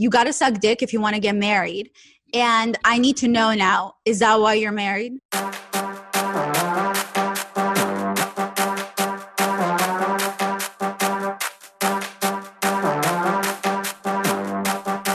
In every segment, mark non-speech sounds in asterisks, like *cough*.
You got to suck dick if you want to get married. And I need to know now, is that why you're married?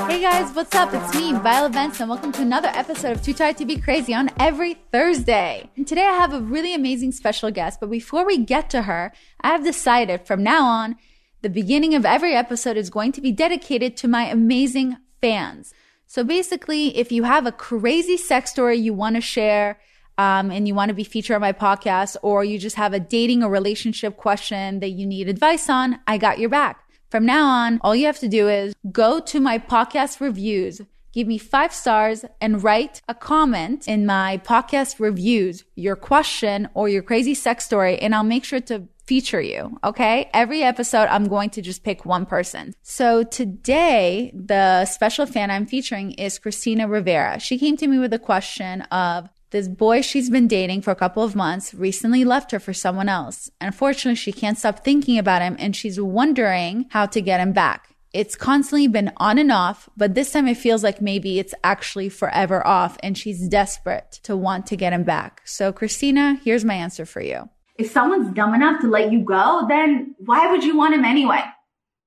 Hey guys, what's up? It's me, Violet Benson. Welcome to another episode of Too Tired to Be Crazy on every Thursday. And today I have a really amazing special guest, but before we get to her, I have decided from now on, the beginning of every episode is going to be dedicated to my amazing fans. So basically, if you have a crazy sex story you want to share, um, and you want to be featured on my podcast, or you just have a dating or relationship question that you need advice on, I got your back. From now on, all you have to do is go to my podcast reviews, give me five stars and write a comment in my podcast reviews, your question or your crazy sex story, and I'll make sure to feature you. Okay. Every episode, I'm going to just pick one person. So today, the special fan I'm featuring is Christina Rivera. She came to me with a question of, this boy she's been dating for a couple of months recently left her for someone else. Unfortunately, she can't stop thinking about him and she's wondering how to get him back. It's constantly been on and off, but this time it feels like maybe it's actually forever off and she's desperate to want to get him back. So, Christina, here's my answer for you. If someone's dumb enough to let you go, then why would you want him anyway?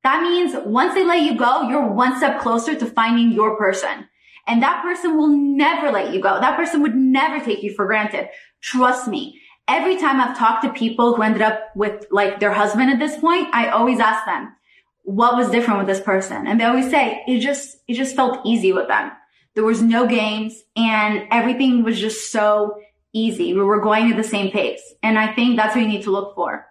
That means once they let you go, you're one step closer to finding your person. And that person will never let you go. That person would never take you for granted. Trust me. Every time I've talked to people who ended up with like their husband at this point, I always ask them, what was different with this person? And they always say, it just, it just felt easy with them. There was no games and everything was just so easy. We were going at the same pace. And I think that's what you need to look for.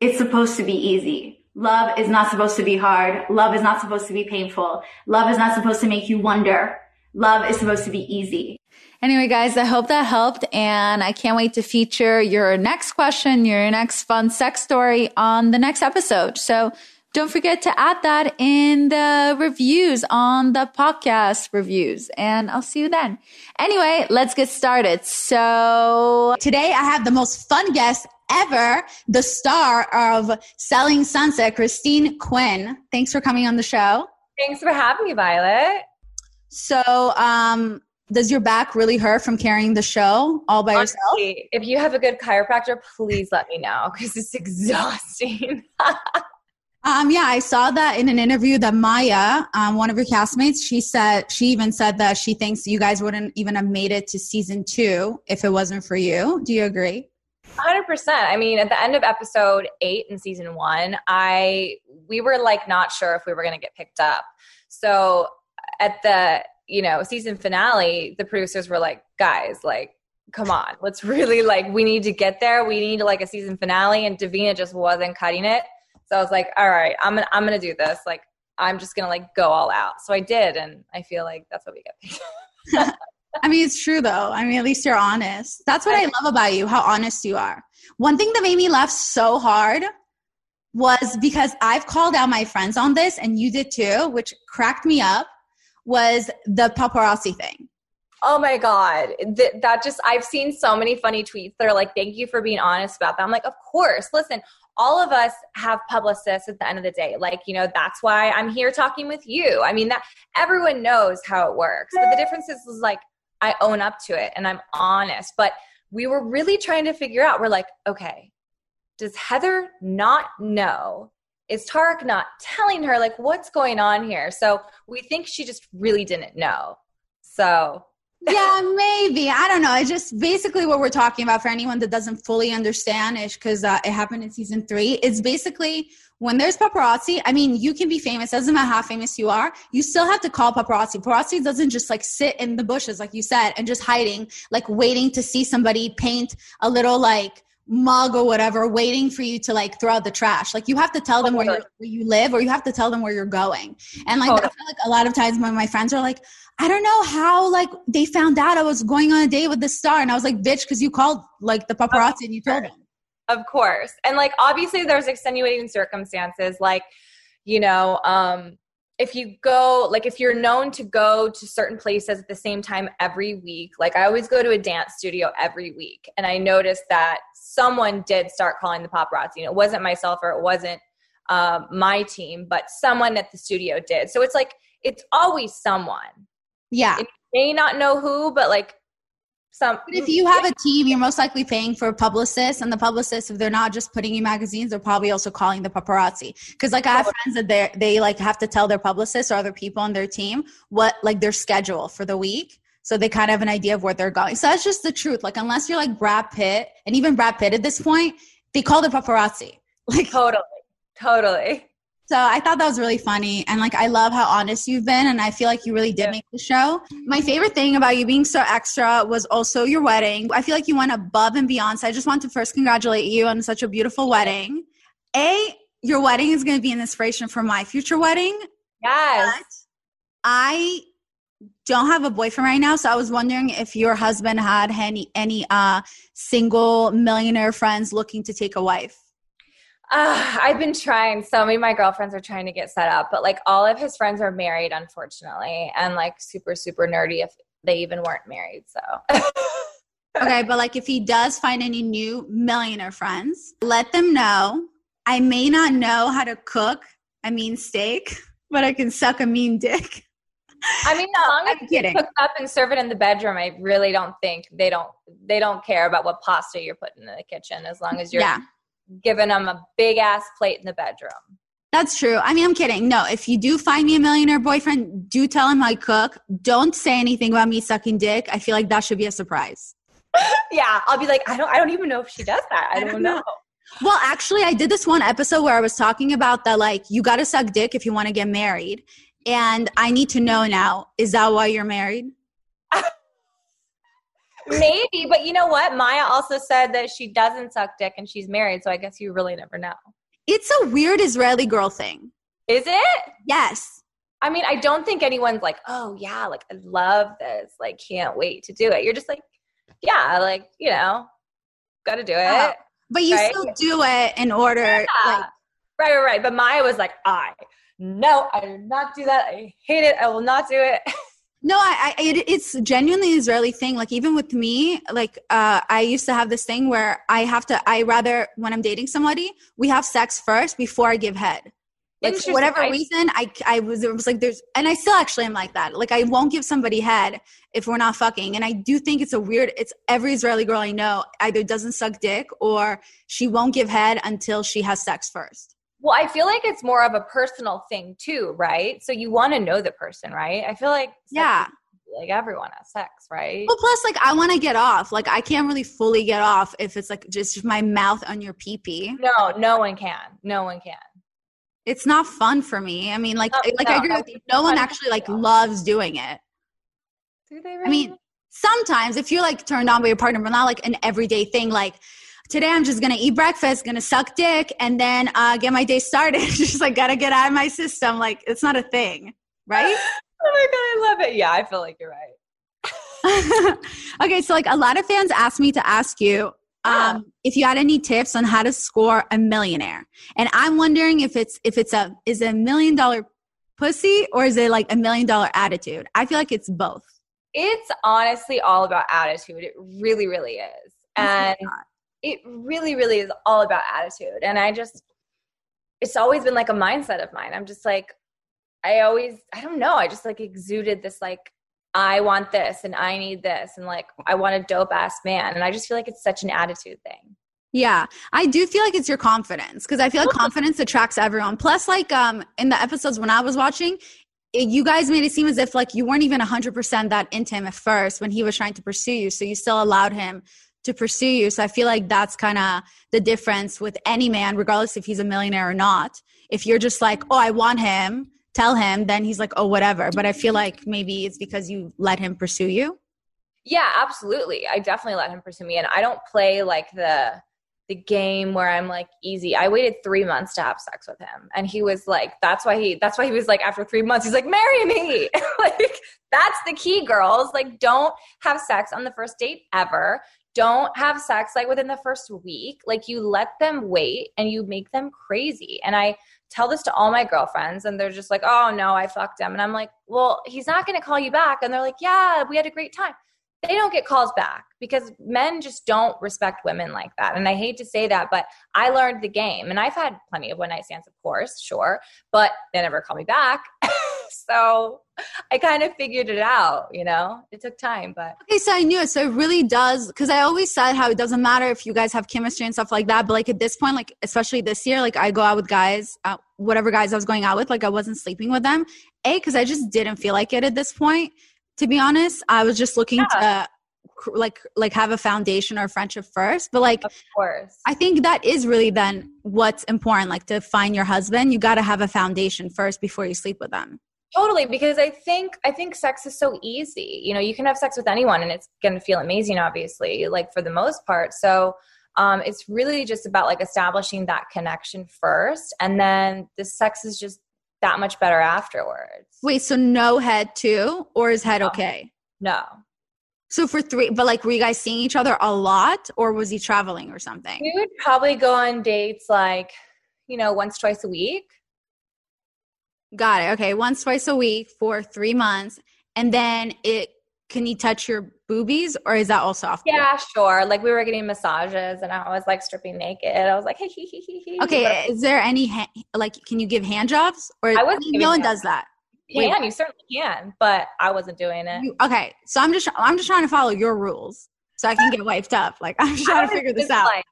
It's supposed to be easy. Love is not supposed to be hard. Love is not supposed to be painful. Love is not supposed to make you wonder love is supposed to be easy. Anyway, guys, I hope that helped. And I can't wait to feature your next question, your next fun sex story on the next episode. So don't forget to add that in the reviews on the podcast reviews. And I'll see you then. Anyway, let's get started. So today I have the most fun guest ever, the star of Selling Sunset, Christine Quinn. Thanks for coming on the show. Thanks for having me, Violet. So, um, does your back really hurt from carrying the show all by Honestly, yourself? If you have a good chiropractor, please let me know because it's *laughs* exhausting. *laughs* um, yeah, I saw that in an interview that Maya, um, one of your castmates, she said she even said that she thinks you guys wouldn't even have made it to season two if it wasn't for you. Do you agree? 100%. I mean, at the end of episode eight in season one, I we were like not sure if we were going to get picked up. So at the you know season finale the producers were like guys like come on let's really like we need to get there we need like a season finale and davina just wasn't cutting it so i was like all right i'm gonna i'm gonna do this like i'm just gonna like go all out so i did and i feel like that's what we get *laughs* I mean, it's true though. I mean, at least you're honest. That's what I love about you, how honest you are. One thing that made me laugh so hard was because I've called out my friends on this and you did too, which cracked me up was the paparazzi thing. Oh my God. Th- that just, I've seen so many funny tweets that are like, thank you for being honest about that. I'm like, of course. Listen, all of us have publicists at the end of the day. Like, you know, that's why I'm here talking with you. I mean, that everyone knows how it works. But the difference is, is like, I own up to it and I'm honest. But we were really trying to figure out, we're like, okay, does Heather not know is Tarek not telling her like what's going on here? So we think she just really didn't know. So yeah, maybe. I don't know. It's just basically what we're talking about for anyone that doesn't fully understand it because uh, it happened in season three. It's basically when there's paparazzi, I mean, you can be famous. Doesn't matter how famous you are. You still have to call paparazzi. Paparazzi doesn't just like sit in the bushes, like you said, and just hiding, like waiting to see somebody paint a little like mug or whatever waiting for you to like throw out the trash. Like you have to tell them where, where you live or you have to tell them where you're going. And like totally. I feel like a lot of times when my friends are like, I don't know how like they found out I was going on a date with the star. And I was like, bitch, because you called like the paparazzi and you told them. Of course. And like obviously there's extenuating circumstances like, you know, um, if you go like if you're known to go to certain places at the same time every week like i always go to a dance studio every week. And i noticed that someone did start calling the paparazzi. And it wasn't myself or it wasn't um, my team but someone at the studio did. So it's like it's always someone. Yeah. It may not know who but like some but if you have a team you're most likely paying for publicists and the publicists if they're not just putting you magazines they're probably also calling the paparazzi. Because like i have friends that they they like have to tell their publicists or other people on their team what like their schedule for the week so they kind of have an idea of where they're going. So that's just the truth. Like unless you're like brad pitt and even brad pitt at this point they call the paparazzi. *laughs* Like totally. Totally so I thought that was really funny. And like, I love how honest you've been. And I feel like you really did make the show. My favorite thing about you being so extra was also your wedding. I feel like you went above and beyond. So I just want to first congratulate you on such a beautiful wedding. A, your wedding is going to be an inspiration for my future wedding. Yes. I don't have a boyfriend right now, so I was wondering if your husband had any any uh single millionaire friends looking to take a wife. Uh, I've been trying. So many of my girlfriends are trying to get set up, but like all of his friends are married, unfortunately, and like super, super nerdy if they even weren't married. So. *laughs* okay, but like if he does find any new millionaire friends, let them know. I may not know how to cook a mean steak, but I can suck a mean dick. I mean, as long as you cook up and serve it in the bedroom, I really don't think they don't they don't care about what pasta you're putting in the kitchen as long as you're yeah giving them a big ass plate in the bedroom. That's true. I mean, I'm kidding. No, if you do find me a millionaire boyfriend, do tell him I cook. Don't say anything about me sucking dick. I feel like that should be a surprise. *laughs* yeah, I'll be like, I don't, I don't even know if she does that. I, I don't, know. know. Well, actually, I did this one episode where I was talking about that, like, you got to suck dick if you want to get married. And I need to know now, is that why you're married? *laughs* Maybe, but you know what? Maya also said that she doesn't suck dick and she's married, so I guess you really never know. It's a weird Israeli girl thing. Is it? Yes. I mean, I don't think anyone's like, oh, yeah, like, I love this. Like, can't wait to do it. You're just like, yeah, like, you know, got to do it. Oh, but you right? still do it in order. Yeah. Like, right, right, right. But Maya was like, I, no, I do not do that. I hate it. I will not do it. *laughs* No, I, I it, it's genuinely Israeli thing. Like even with me, like uh, I used to have this thing where I have to. I rather when I'm dating somebody, we have sex first before I give head. Like for whatever I, reason, I I was it was like there's and I still actually am like that. Like I won't give somebody head if we're not fucking. And I do think it's a weird. It's every Israeli girl I know either doesn't suck dick or she won't give head until she has sex first. Well, I feel like it's more of a personal thing too, right? So you want to know the person, right? I feel like yeah, like everyone has sex, right? Well, plus like I want to get off. Like I can't really fully get off if it's like just my mouth on your pee pee. No, no one can. No one can. It's not fun for me. I mean, like, no, like no, I agree with you. No one actually like loves doing it. Do they? Really? I mean, sometimes if you're like turned on by your partner, but not like an everyday thing. Like today I'm just gonna eat breakfast, gonna suck dick, and then uh, get my day started. *laughs* just like gotta get out of my system. Like it's not a thing, right? *laughs* oh my god, I love it. Yeah, I feel like you're right. *laughs* okay, so like a lot of fans asked me to ask you um, if you had any tips on how to score a millionaire, and I'm wondering if it's if it's a is it a million dollar pussy or is it like a million dollar attitude? I feel like it's both. It's honestly all about attitude. It really, really is. And it really, really is all about attitude. And I just, it's always been like a mindset of mine. I'm just like, I always, I don't know, I just like exuded this like, I want this and I need this and like, I want a dope ass man. And I just feel like it's such an attitude thing. Yeah, I do feel like it's your confidence because I feel like confidence attracts everyone. Plus, like um in the episodes when I was watching, it, you guys made it seem as if like you weren't even 100% that into him at first when he was trying to pursue you. So you still allowed him to pursue you. So I feel like that's kind of the difference with any man, regardless if he's a millionaire or not. If you're just like, oh, I want him, tell him, then he's like, oh, whatever. But I feel like maybe it's because you let him pursue you. Yeah, absolutely. I definitely let him pursue me. And I don't play like the, the game where I'm like easy. I waited three months to have sex with him, and he was like, "That's why he. That's why he was like after three months, he's like, marry me." *laughs* like that's the key, girls. Like, don't have sex on the first date ever. Don't have sex like within the first week. Like, you let them wait and you make them crazy. And I tell this to all my girlfriends, and they're just like, "Oh no, I fucked him," and I'm like, "Well, he's not going to call you back," and they're like, "Yeah, we had a great time." they don't get calls back because men just don't respect women like that. And I hate to say that, but I learned the game. And I've had plenty of one night stands, of course, sure, but they never call me back. *laughs* so I kind of figured it out, you know? It took time, but. Okay, so I knew it. So it really does, because I always said how it doesn't matter if you guys have chemistry and stuff like that. But like at this point, like especially this year, like I go out with guys, uh, whatever guys I was going out with, like I wasn't sleeping with them. A, because I just didn't feel like it at this point to be honest i was just looking yeah. to like like have a foundation or friendship first but like of course i think that is really then what's important like to find your husband you got to have a foundation first before you sleep with them totally because i think i think sex is so easy you know you can have sex with anyone and it's going to feel amazing obviously like for the most part so um, it's really just about like establishing that connection first and then the sex is just that much better afterwards. Wait, so no head too, or is head no. okay? No. So for three, but like, were you guys seeing each other a lot, or was he traveling or something? We would probably go on dates like, you know, once, twice a week. Got it. Okay, once, twice a week for three months, and then it can you touch your boobies or is that also off? Yeah, sure. Like we were getting massages and I was like stripping naked. I was like, hey, he, he, he, Okay, is there any ha- like can you give hand jobs or I was no one does that? Can, you certainly can, but I wasn't doing it. You, okay, so I'm just I'm just trying to follow your rules so I can get wiped up. Like I'm just *laughs* trying to figure this out. Like,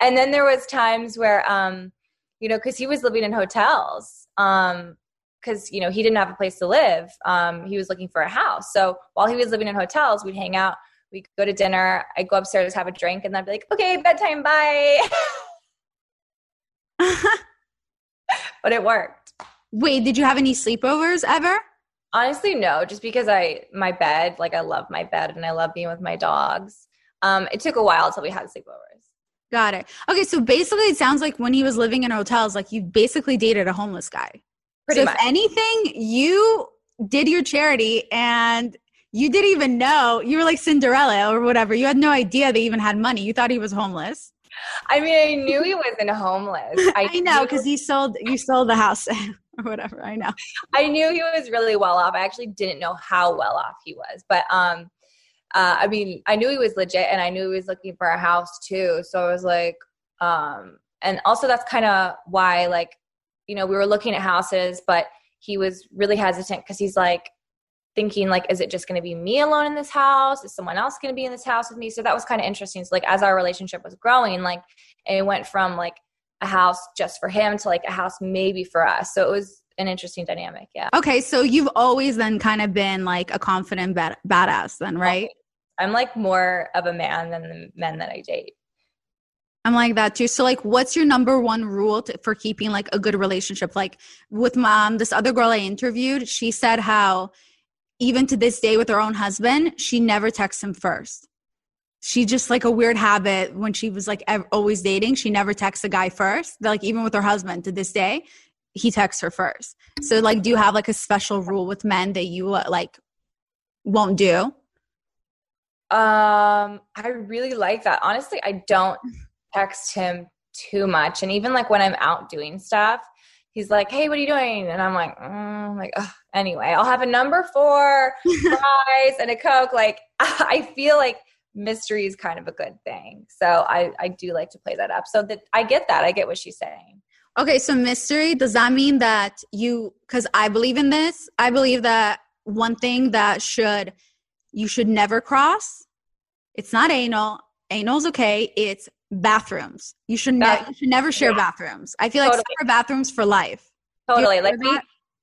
and then there was times where um you know cuz he was living in hotels um because you know he didn't have a place to live um, he was looking for a house. So while he was living in hotels we'd hang out we'd go to dinner i'd go upstairs have a drink and then i'd be like okay bedtime bye. *laughs* But it worked. Wait did you have any sleepovers ever? Honestly no just because i my bed like i love my bed and i love being with my dogs. Um, it took a while until we had sleepovers. Got it. Okay so basically it sounds like when he was living in hotels like you basically dated a homeless guy Pretty so much. if anything, you did your charity and you didn't even know you were like Cinderella or whatever. You had no idea they even had money. You thought he was homeless. I mean, I knew he wasn't homeless. *laughs* I, I know because you sold you sold the house *laughs* or whatever. I know. I knew he was really well off. I actually didn't know how well off he was, but um, uh, I mean, I knew he was legit, and I knew he was looking for a house too. So I was like, um, and also that's kind of why like you know, we were looking at houses, but he was really hesitant because he's like thinking like, is it just going to be me alone in this house? Is someone else going to be in this house with me? So that was kind of interesting. So like as our relationship was growing, like it went from like a house just for him to like a house maybe for us. So it was an interesting dynamic. Yeah. Okay. So you've always then kind of been like a confident bad- badass then, right? I'm like more of a man than the men that I date. I'm like that too. So like what's your number one rule to, for keeping like a good relationship? Like with mom, this other girl I interviewed, she said how even to this day with her own husband, she never texts him first. She just like a weird habit when she was like ev- always dating, she never texts a guy first. Like even with her husband to this day, he texts her first. So like do you have like a special rule with men that you uh, like won't do? Um I really like that. Honestly, I don't text him too much. And even like when I'm out doing stuff, he's like, "Hey, what are you doing?" And I'm like, mm, I'm like, Ugh. anyway, I'll have a number four *laughs* fries and a coke. Like, *laughs* I feel like mystery is kind of a good thing. So I I do like to play that up. So that I get that. I get what she's saying. Okay, so mystery does that mean that you? Because I believe in this. I believe that one thing that should you should never cross. It's not anal. Anal's okay. It's bathrooms. You should, ne- you should never share yeah. bathrooms. I feel like totally. separate bathrooms for life. Totally. Like we,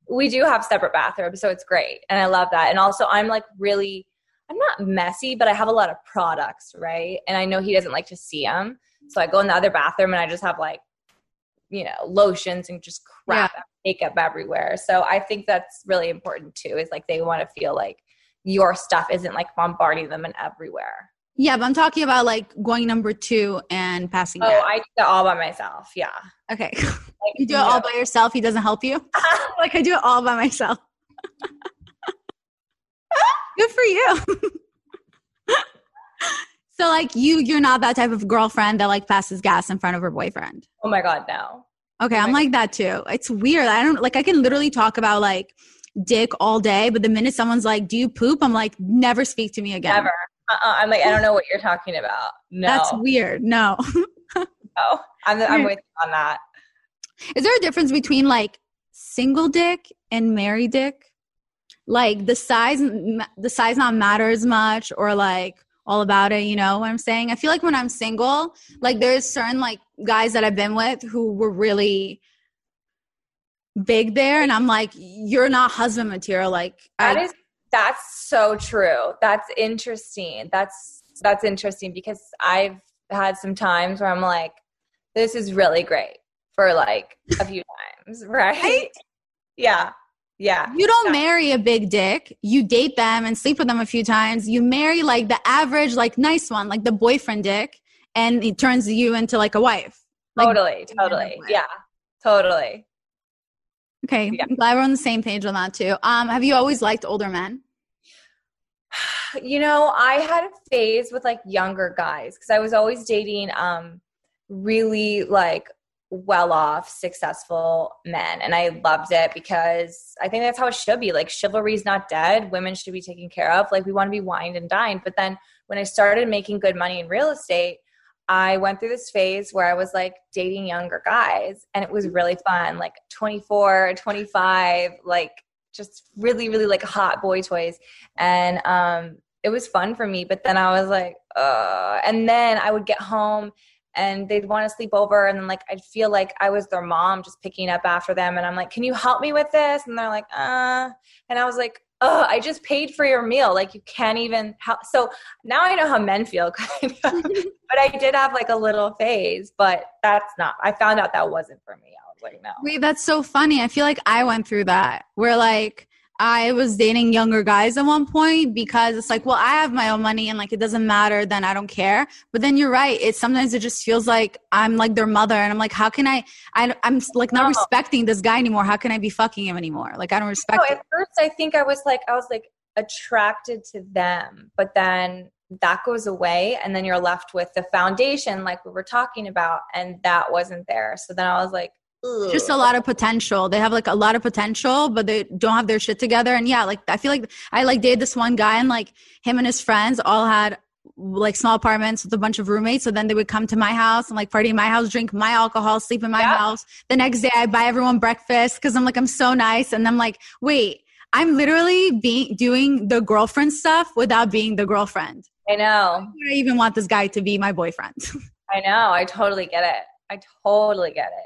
we do have separate bathrooms, so it's great. And I love that. And also I'm like really I'm not messy, but I have a lot of products, right? And I know he doesn't like to see them. So I go in the other bathroom and I just have like, you know, lotions and just crap yeah. makeup everywhere. So I think that's really important too, is like they want to feel like your stuff isn't like bombarding them and everywhere. Yeah, but I'm talking about like going number two and passing. Oh. I do that all by myself. Yeah. okay. *laughs* Like, You do it all by yourself. He doesn't help you. *laughs* *laughs* like I do it all by myself. Good for you. so like you, you're not that type of girlfriend that like passes gas in front of her boyfriend. Oh my god, no. Okay, oh I'm like that too. It's weird. I don't like. I can literally talk about like dick all day, but the minute someone's like, "Do you poop?" I'm like, "Never speak to me again." Never. Uh-uh. I'm like, I don't know what you're talking about. No. That's weird. No. *laughs* no. I'm, I'm with you on that. Is there a difference between like single dick and married dick? Like the size, the size not matter as much, or like all about it. You know what I'm saying? I feel like when I'm single, like there's certain like guys that I've been with who were really big there, and I'm like, you're not husband material. Like That I, is that's so true. That's interesting. That's that's interesting because I've had some times where I'm like, this is really great for like a few times, *laughs* right? Right? Yeah. Yeah. You don't Yeah. marry a big dick. You date them and sleep with them a few times. You marry like the average, like nice one, like the boyfriend dick, and it turns you into like a wife. Like, Totally, totally. Yeah. Totally. Okay, Yeah. I'm glad we're on the same page on that too. Um, have you always liked older men? You know, I had a phase with like younger guys because I was always dating um really like well off, successful men. And I loved it because I think that's how it should be. Like chivalry is not dead. Women should be taken care of. Like we want to be wined and dined. But then when I started making good money in real estate, I went through this phase where I was like dating younger guys and it was really fun. Like 24, 25, like just really, really like hot boy toys. And um it was fun for me. But then I was like, uh and then I would get home and they'd want to sleep over and then like I'd feel like I was their mom just picking up after them and I'm like, "Can you help me with this?" and they're like, "Uh." And I was like, "Oh, I just paid for your meal. Like you can't even help." So now I know how men feel *laughs* kind of. *laughs* but I did have like a little phase, but that's not. I found out that wasn't for me. I was like, "No." Wait, that's so funny. I feel like I went through that where like I was dating younger guys at one point because it's like, well, I have my own money and like it doesn't matter, then I don't care. But then you're right. It sometimes it just feels like I'm like their mother and I'm like, how can I, I I'm like not No. respecting this guy anymore. How can I be fucking him anymore? Like I don't respect No, it. at first I think I was like I was like attracted to them, but then that goes away and then you're left with the foundation like we were talking about and that wasn't there. So then I was like Ugh. just a lot of potential. They have like a lot of potential, but they don't have their shit together. And yeah, like I feel like I like dated this one guy and like him and his friends all had like small apartments with a bunch of roommates. So then they would come to my house and like party in my house, drink my alcohol, sleep in my Yeah. house. The next day I buy everyone breakfast because I'm like, I'm so nice. And I'm like, wait, I'm literally being doing the girlfriend stuff without being the girlfriend. I know. I even want this guy to be my boyfriend? *laughs* I know. I totally get it. I totally get it.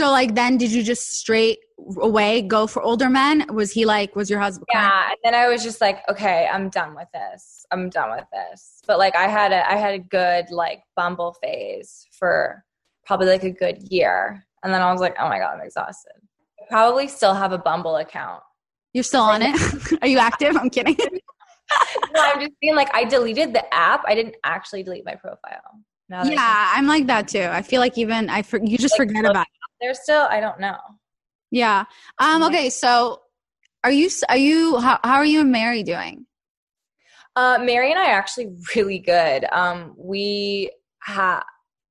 So like then did you just straight away go for older men? Was he like, was your husband? Yeah, and then I was just like, okay, I'm done with this. I'm done with this. But like I had a I had a good like Bumble phase for probably like a good year. And then I was like, oh my god, I'm exhausted. I probably still have a Bumble account. You're still on it? *laughs* *laughs* Are you active? I'm kidding. *laughs* No, I'm just being like I deleted the app. I didn't actually delete my profile. Now that I yeah, I'm like that too. I feel like even I for, you just Like, forget about it. There's still I don't know. Yeah. Um. Okay. So, are you are you how how are you and Mary doing? Uh, Mary and I are actually really good. Um, we ha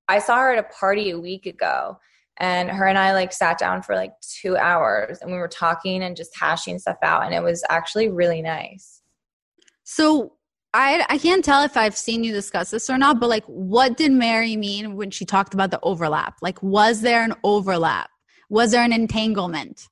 I saw her at a party a week ago, and her and I like sat down for like two hours, and we were talking and just hashing stuff out, and it was actually really nice. So I I can't tell if I've seen you discuss this or not, but like, what did Mary mean when she talked about the overlap? Like, was there an overlap? Was there an entanglement?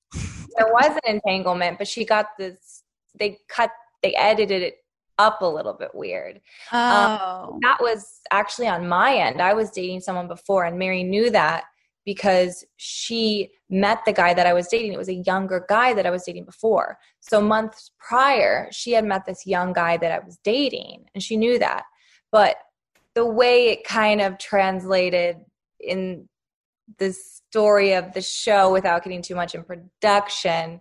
there was an entanglement, but she got this. They cut. They edited it up a little bit weird. Oh, Um, that was actually on my end. I was dating someone before, and Mary knew that because she met the guy that I was dating. It was a younger guy that I was dating before. So months prior, she had met this young guy that I was dating, and she knew that. But the way it kind of translated in the story of the show without getting too much in production,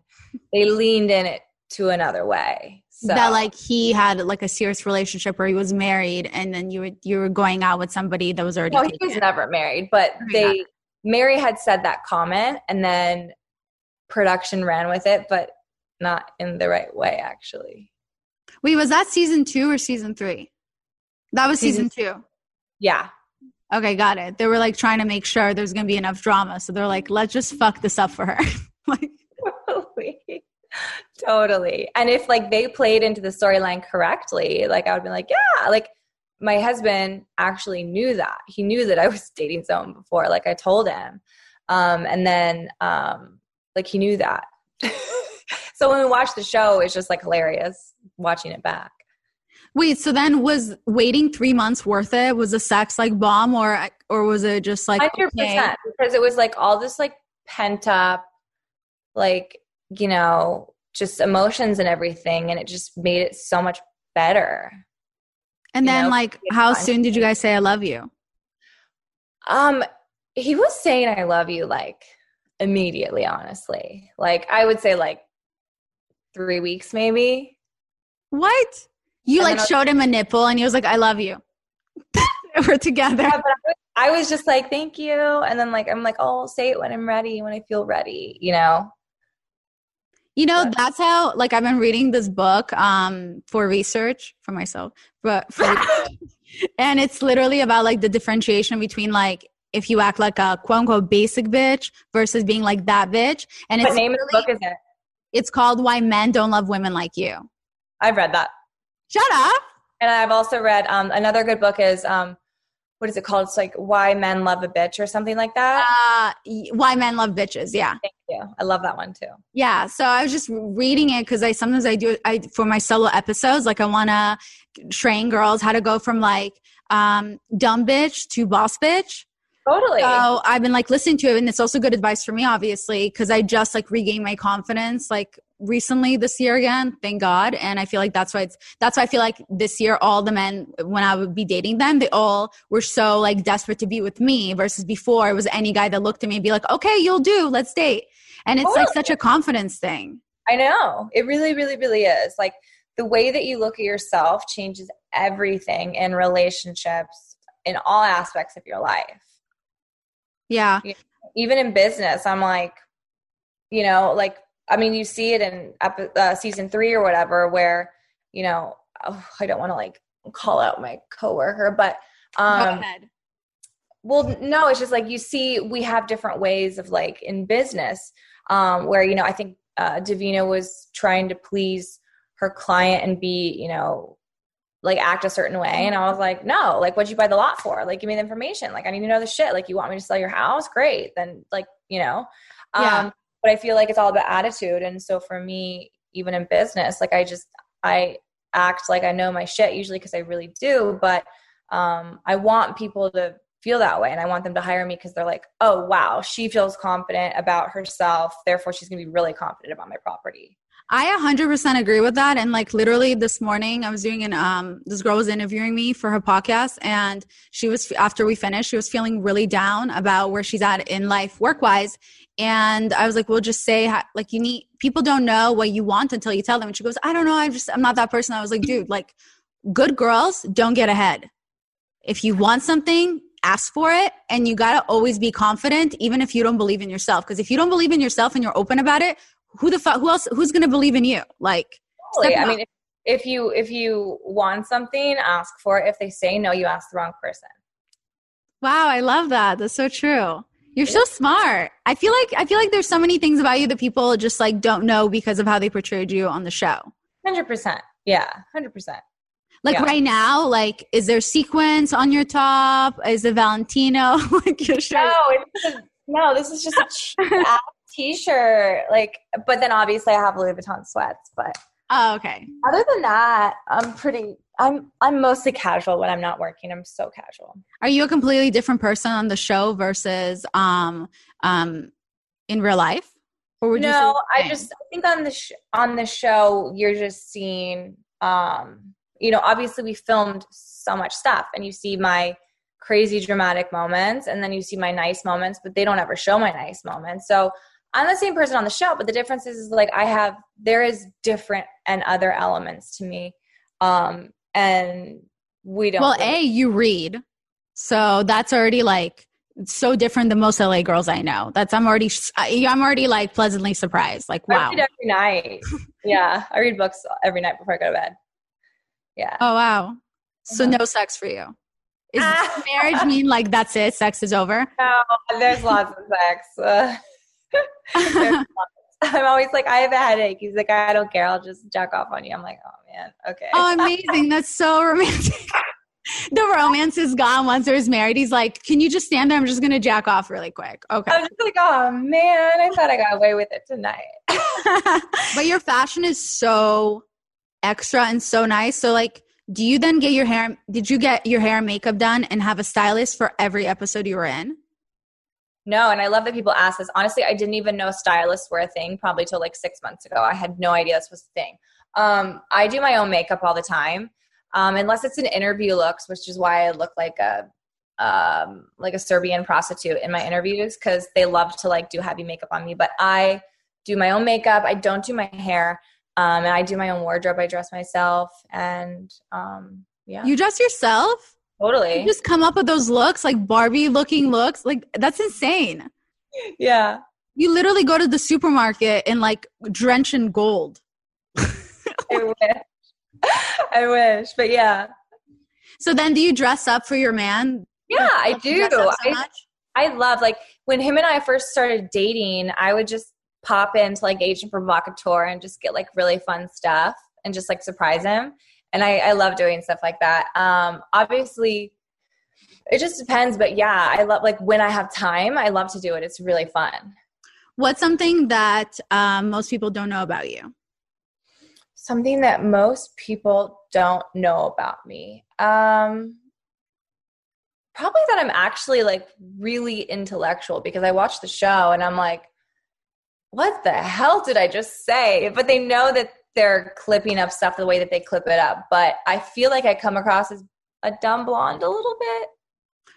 they leaned in it to another way. So that like he had like a serious relationship where he was married, and then you were you were going out with somebody that was already. No, he was never married, but they Mary had said that comment and then production ran with it, but not in the right way actually. Wait, was that season two or season three? That was season, Season- two. Yeah. Okay, got it. They were like trying to make sure there's gonna be enough drama, so they're like, let's just fuck this up for her. *laughs* like, Totally. totally. And if like they played into the storyline correctly, like I would be like, yeah, like my husband actually knew that. He knew that I was *laughs* dating someone before. Like I told him. Um, and then um, like he knew that. *laughs* so when we watch the show, it's just like hilarious watching it back. wait, so then was waiting three months worth it? Was the sex like bomb, or or was it just like Hundred okay? percent, because it was like all this like pent up, like you know, just emotions and everything, and it just made it so much better. And then know, like, how fine. soon did you guys say I love you? Um, he was saying "I love you" like immediately. Honestly, like I would say like three weeks maybe. What? You And like then I was- showed him a nipple, and he was like, "I love you." *laughs* We're together. Yeah, but I was, I was just like, "Thank you," and then like I'm like, "Oh, I'll say it when I'm ready, when I feel ready," you know. You know, Yeah. that's how like I've been reading this book um for research for myself, but for *laughs* and it's literally about like the differentiation between like if you act like a quote unquote basic bitch versus being like that bitch. And What it's name of the book is it? it's called Why Men Don't Love Women Like You. I've read that. Shut up. And I've also read um, another good book is um, what is it called? It's like Why Men Love a Bitch or something like that. Uh why men love bitches, yeah. You. I love that one too. Yeah, so I was just reading it because I sometimes I do I for my solo episodes. Like I want to train girls how to go from like um dumb bitch to boss bitch. Totally. So I've been like listening to it, and it's also good advice for me, obviously, because I just like regained my confidence like recently this year again. Thank God, and I feel like that's why it's that's why I feel like this year all the men when I would be dating them, they all were so like desperate to be with me. Versus before, it was any guy that looked at me and be like, "Okay, you'll do, let's date," and it's like such a confidence thing. I know. It really, really, really is. Like the way that you look at yourself changes everything in relationships in all aspects of your life. Yeah, Even in business, I'm like, you know, like, I mean, you see it in uh, season three or whatever, where, you know, oh, I don't want to like call out my coworker, but, go um, ahead. Well, no, it's just like you see, we have different ways of like in business, um, where you know, I think uh, Davina was trying to please her client and be, you know, like act a certain way, and I was like, no, like, what'd you buy the lot for? Like, give me the information. Like, I need to know the shit. Like, you want me to sell your house? Great, then, like, you know, um, Yeah. But I feel like it's all about attitude, and so for me, even in business, like, I just I act like I know my shit usually because I really do, but um, I want people to feel that way and I want them to hire me because they're like, oh, wow, she feels confident about herself. Therefore, she's going to be really confident about my property. I 100% agree with that. And like literally this morning, I was doing an, um, this girl was interviewing me for her podcast. And she was, after we finished, she was feeling really down about where she's at in life work wise. And I was like, well, just say, like, you need, people don't know what you want until you tell them. And she goes, I don't know. I'm just, I'm not that person. I was like, dude, like, good girls don't get ahead. If you want something, ask for it. And you got to always be confident, even if you don't believe in yourself. Because if you don't believe in yourself and you're open about it, who the fuck, who else, who's going to believe in you? Like, Totally. I mean, if, if you if you want something, ask for it. If they say no, you ask the wrong person. Wow, I love that. That's so true. You're so smart. I feel like I feel like there's so many things about you that people just like don't know because of how they portrayed you on the show. Hundred percent. Yeah, hundred percent. Like Yeah. right now, like is there sequence on your top? Is it Valentino? *laughs* like your shirt? No, it's a, no. This is just a *laughs* cheap ass t-shirt. Like, but then obviously I have Louis Vuitton sweats. But Oh, okay. other than that, I'm pretty. I'm I'm mostly casual when I'm not working. I'm so casual. Are you a completely different person on the show versus um um in real life? Or would you no, the I just I think on the sh- on the show you're just seeing. Um, you know, obviously we filmed so much stuff, and you see my crazy dramatic moments, and then you see my nice moments, but they don't ever show my nice moments. So I'm the same person on the show, but the difference is, is like I have there is different and other elements to me, um, and we don't. Well, really- A, you read. So that's already like so different than most LA girls I know. That's I'm already I'm already like pleasantly surprised. Like I wow. read every night. *laughs* yeah, I read books every night before I go to bed. Yeah. Oh wow. So Uh-huh. no sex for you. Is Ah. marriage mean like that's it? Sex is over? *laughs* No, there's lots of sex. Uh. *laughs* I'm always like, I have a headache. He's like, I don't care. I'll just jack off on you. I'm like, oh man, okay. Oh, amazing. That's so romantic. the romance is gone once there's married. He's like, Can you just stand there? I'm just gonna jack off really quick. Okay. I'm just like, oh man, I thought I got away with it tonight. *laughs* *laughs* but your fashion is so extra and so nice. So like do you then get your hair did you get your hair and makeup done and have a stylist for every episode you were in? No, and I love that people ask this. Honestly, I didn't even know stylists were a thing probably till like six months ago. I had no idea this was a thing. Um, I do my own makeup all the time, um, unless it's an interview looks, which is why I look like a um, like a Serbian prostitute in my interviews because they love to like do heavy makeup on me. But I do my own makeup. I don't do my hair, um, and I do my own wardrobe. I dress myself, and um, yeah, You dress yourself? Totally, You just come up with those looks, like Barbie looking looks. Like that's insane. yeah. You literally go to the supermarket and like drench in gold. *laughs* I wish. I wish, but yeah. So then do you dress up for your man? Yeah, I do. so I. I love like when him and I first started dating, I would just pop into like Agent Provocateur and just get like really fun stuff and just like surprise him. And I, I love doing stuff like that. Um, obviously, it just depends, but yeah, I love like when I have time, I love to do it. It's really fun. What's something that um, most people don't know about you? Something that most people don't know about me. Um, probably that I'm actually like really intellectual because I watch the show and I'm like, what the hell did I just say? But they know that they're clipping up stuff the way that they clip it up. But I feel like I come across as a dumb blonde a little bit.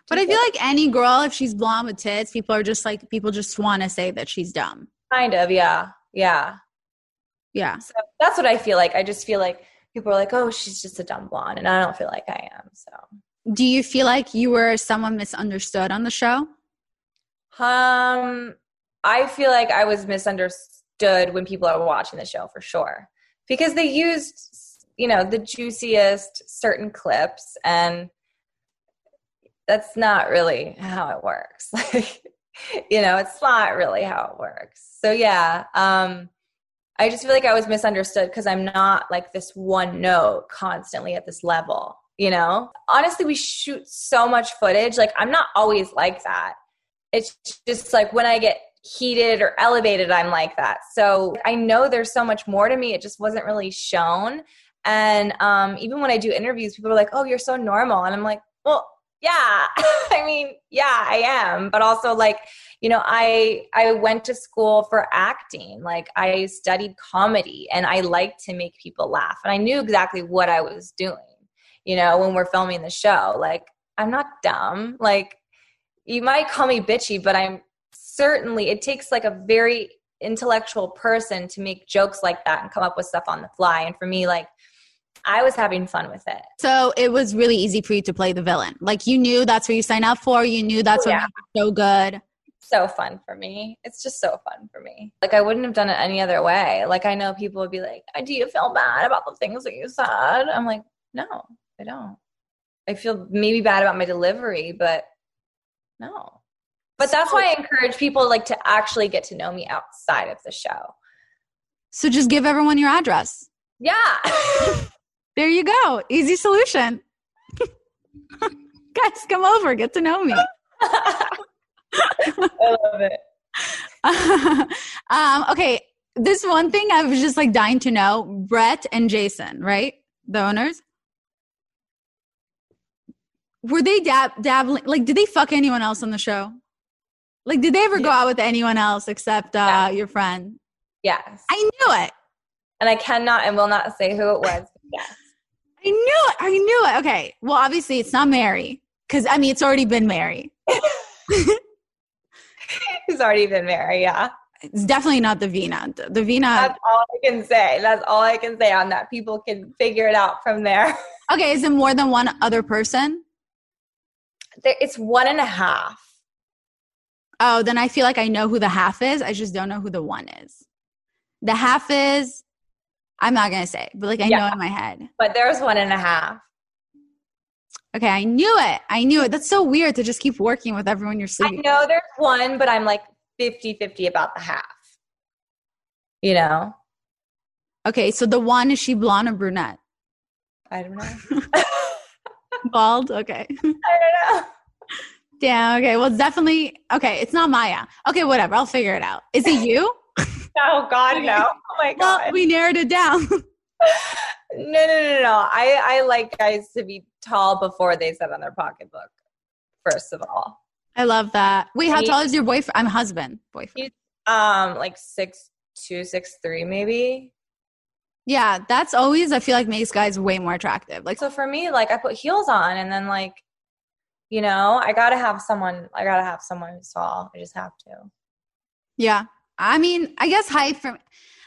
But I feel like any girl, if she's blonde with tits, people are just like, people just want to say that she's dumb. Kind of, yeah. Yeah. Yeah. So that's what I feel like. I just feel like people are like, oh, she's just a dumb blonde. And I don't feel like I am. So. Do you feel like you were someone misunderstood on the show? Um, I feel like I was misunderstood when people are watching the show for sure because they used, you know, the juiciest certain clips, and that's not really how it works. *laughs* Like, you know, it's not really how it works. So yeah, um, I just feel like I was misunderstood because I'm not like this one note constantly at this level. You know, honestly, we shoot so much footage. Like, I'm not always like that it's just like when I get heated or elevated, I'm like that. So I know there's so much more to me. It just wasn't really shown. And um, even when I do interviews, people are like, oh, you're so normal. And I'm like, well, yeah, *laughs* I mean, yeah, I am. But also like, you know, I I went to school for acting. Like I studied comedy and I like to make people laugh. And I knew exactly what I was doing, you know, when we're filming the show. Like, I'm not dumb. Like you might call me bitchy, but I'm certainly, it takes like a very intellectual person to make jokes like that and come up with stuff on the fly. And for me, like, I was having fun with it. So it was really easy for you to play the villain. Like you knew that's what you signed up for. You knew that's oh, what Yeah. so good. so fun for me. It's just so fun for me. Like I wouldn't have done it any other way. Like I know people would be like, uh, "Do you feel bad about the things that you said?" I'm like, "No, I don't. I feel maybe bad about my delivery, but no." But that's why I encourage people like to actually get to know me outside of the show. So just give everyone your address. Yeah. *laughs* there you go. Easy solution. *laughs* Guys, come over, get to know me. *laughs* I love it. um, okay, this one thing I was just like dying to know Brett and Jason, right? The owners. Were they dab- dabbling? Like, did they fuck anyone else on the show? Like, did they ever go out with anyone else except uh, your friend? Yes. I knew it. And I cannot and will not say who it was. Yes. I knew it. I knew it. Okay. Well, obviously, it's not Mary because I mean, it's already been Mary. *laughs* it's already been Mary. Yeah. It's definitely not Davina. The Vina. That's all I can say. That's all I can say on that. People can figure it out from there. Okay. Is it more than one other person? It's one and a half. Oh, then I feel like I know who the half is. I just don't know who the one is. The half is, I'm not going to say, but like I yeah. know in my head. But there's one and a half. Okay, I knew it. I knew it. That's so weird to just keep working with everyone you're sleeping. I know there's one, but I'm like 50 50 about the half. You know? Okay, so the one is she blonde or brunette? I don't know. *laughs* Bald? Okay. *laughs* I don't know. Damn, okay. Well, definitely okay. It's not Maya. Okay, whatever. I'll figure it out. Is it *laughs* you? oh, God, no. Oh, my God. Well, we narrowed it down. *laughs* no, no, no, no. I, I like guys to be tall before they sit on their pocketbook, first of all. I love that. Wait, how he, tall is your boyfriend? I'm husband, boyfriend. um, like six two, six three, maybe. Yeah, that's always I feel like makes guys way more attractive. Like so for me, like I put heels on and then like, you know, I gotta have someone I gotta have someone who's tall. I just have to. Yeah. I mean, I guess height for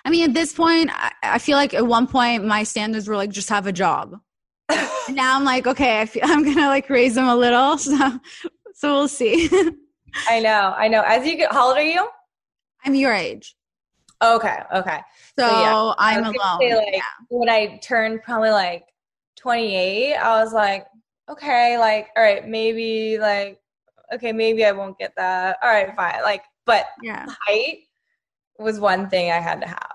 I mean, at this point, I, I feel like at one point my standards were like just have a job. *laughs* now I'm like, okay, I feel, *laughs* I'm gonna like raise them a little. *laughs* So, so we'll see. I know, I know. As you get, how old are you? I'm your age. Okay, okay. So, so yeah, I'm alone. Say, like, yeah. When I turned probably like 28, I was like, okay, like, all right, maybe like, okay, maybe I won't get that. All right, fine. Like, but yeah. height was one thing I had to have.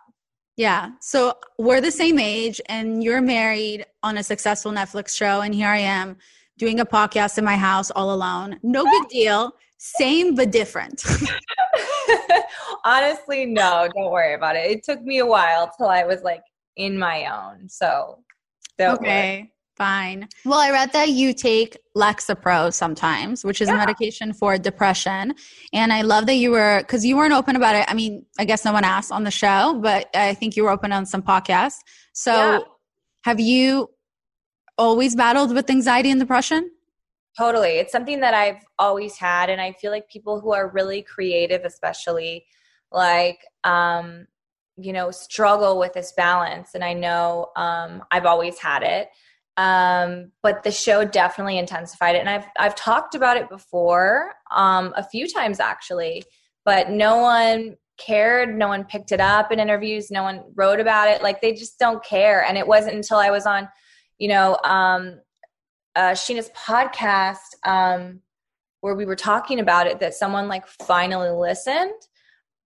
Yeah. So we're the same age, and you're married on a successful Netflix show, and here I am doing a podcast in my house all alone. No big *laughs* deal. Same but different. *laughs* Honestly, no, don't worry about it. It took me a while till I was like in my own. So, okay. Worry. Fine. Well, I read that you take Lexapro sometimes, which is yeah. medication for depression. And I love that you were, because you weren't open about it. I mean, I guess no one asked on the show, but I think you were open on some podcasts. So yeah. have you always battled with anxiety and depression? Totally. It's something that I've always had. And I feel like people who are really creative, especially, like, um, you know, struggle with this balance. And I know um, I've always had it. Um, but the show definitely intensified it. And I've, I've talked about it before um, a few times actually, but no one cared. No one picked it up in interviews. No one wrote about it. Like they just don't care. And it wasn't until I was on, you know, um, uh, Scheana's podcast um, where we were talking about it that someone like finally listened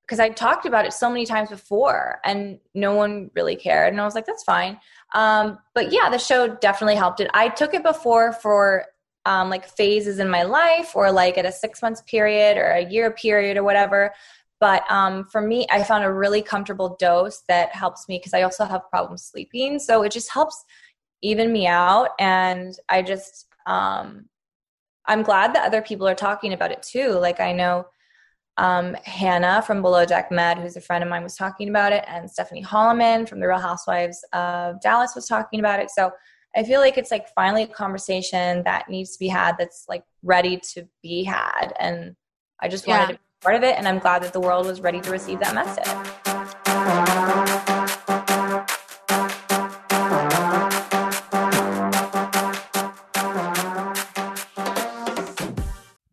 because I talked about it so many times before and no one really cared. And I was like, that's fine. Um, but yeah, the show definitely helped it. I took it before for um, like phases in my life or like at a six months period or a year period or whatever. But um, for me, I found a really comfortable dose that helps me because I also have problems sleeping. So it just helps even me out. And I just, um, I'm glad that other people are talking about it too. Like I know um, Hannah from Below Deck Med, who's a friend of mine, was talking about it, and Stephanie Hollman from The Real Housewives of Dallas was talking about it. So I feel like it's like finally a conversation that needs to be had that's like ready to be had. And I just wanted yeah. to be part of it, and I'm glad that the world was ready to receive that message.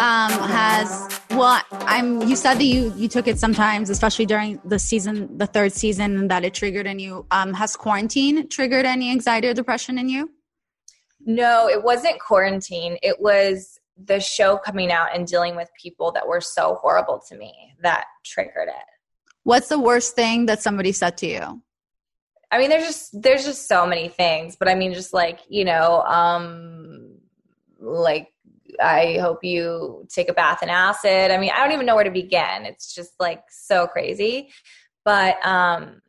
Um, has well, I'm. You said that you you took it sometimes, especially during the season, the third season, that it triggered in you. Um, has quarantine triggered any anxiety or depression in you? No, it wasn't quarantine. It was the show coming out and dealing with people that were so horrible to me that triggered it. What's the worst thing that somebody said to you? I mean, there's just there's just so many things, but I mean, just like you know, um, like I hope you take a bath in acid. I mean, I don't even know where to begin. It's just like so crazy. But um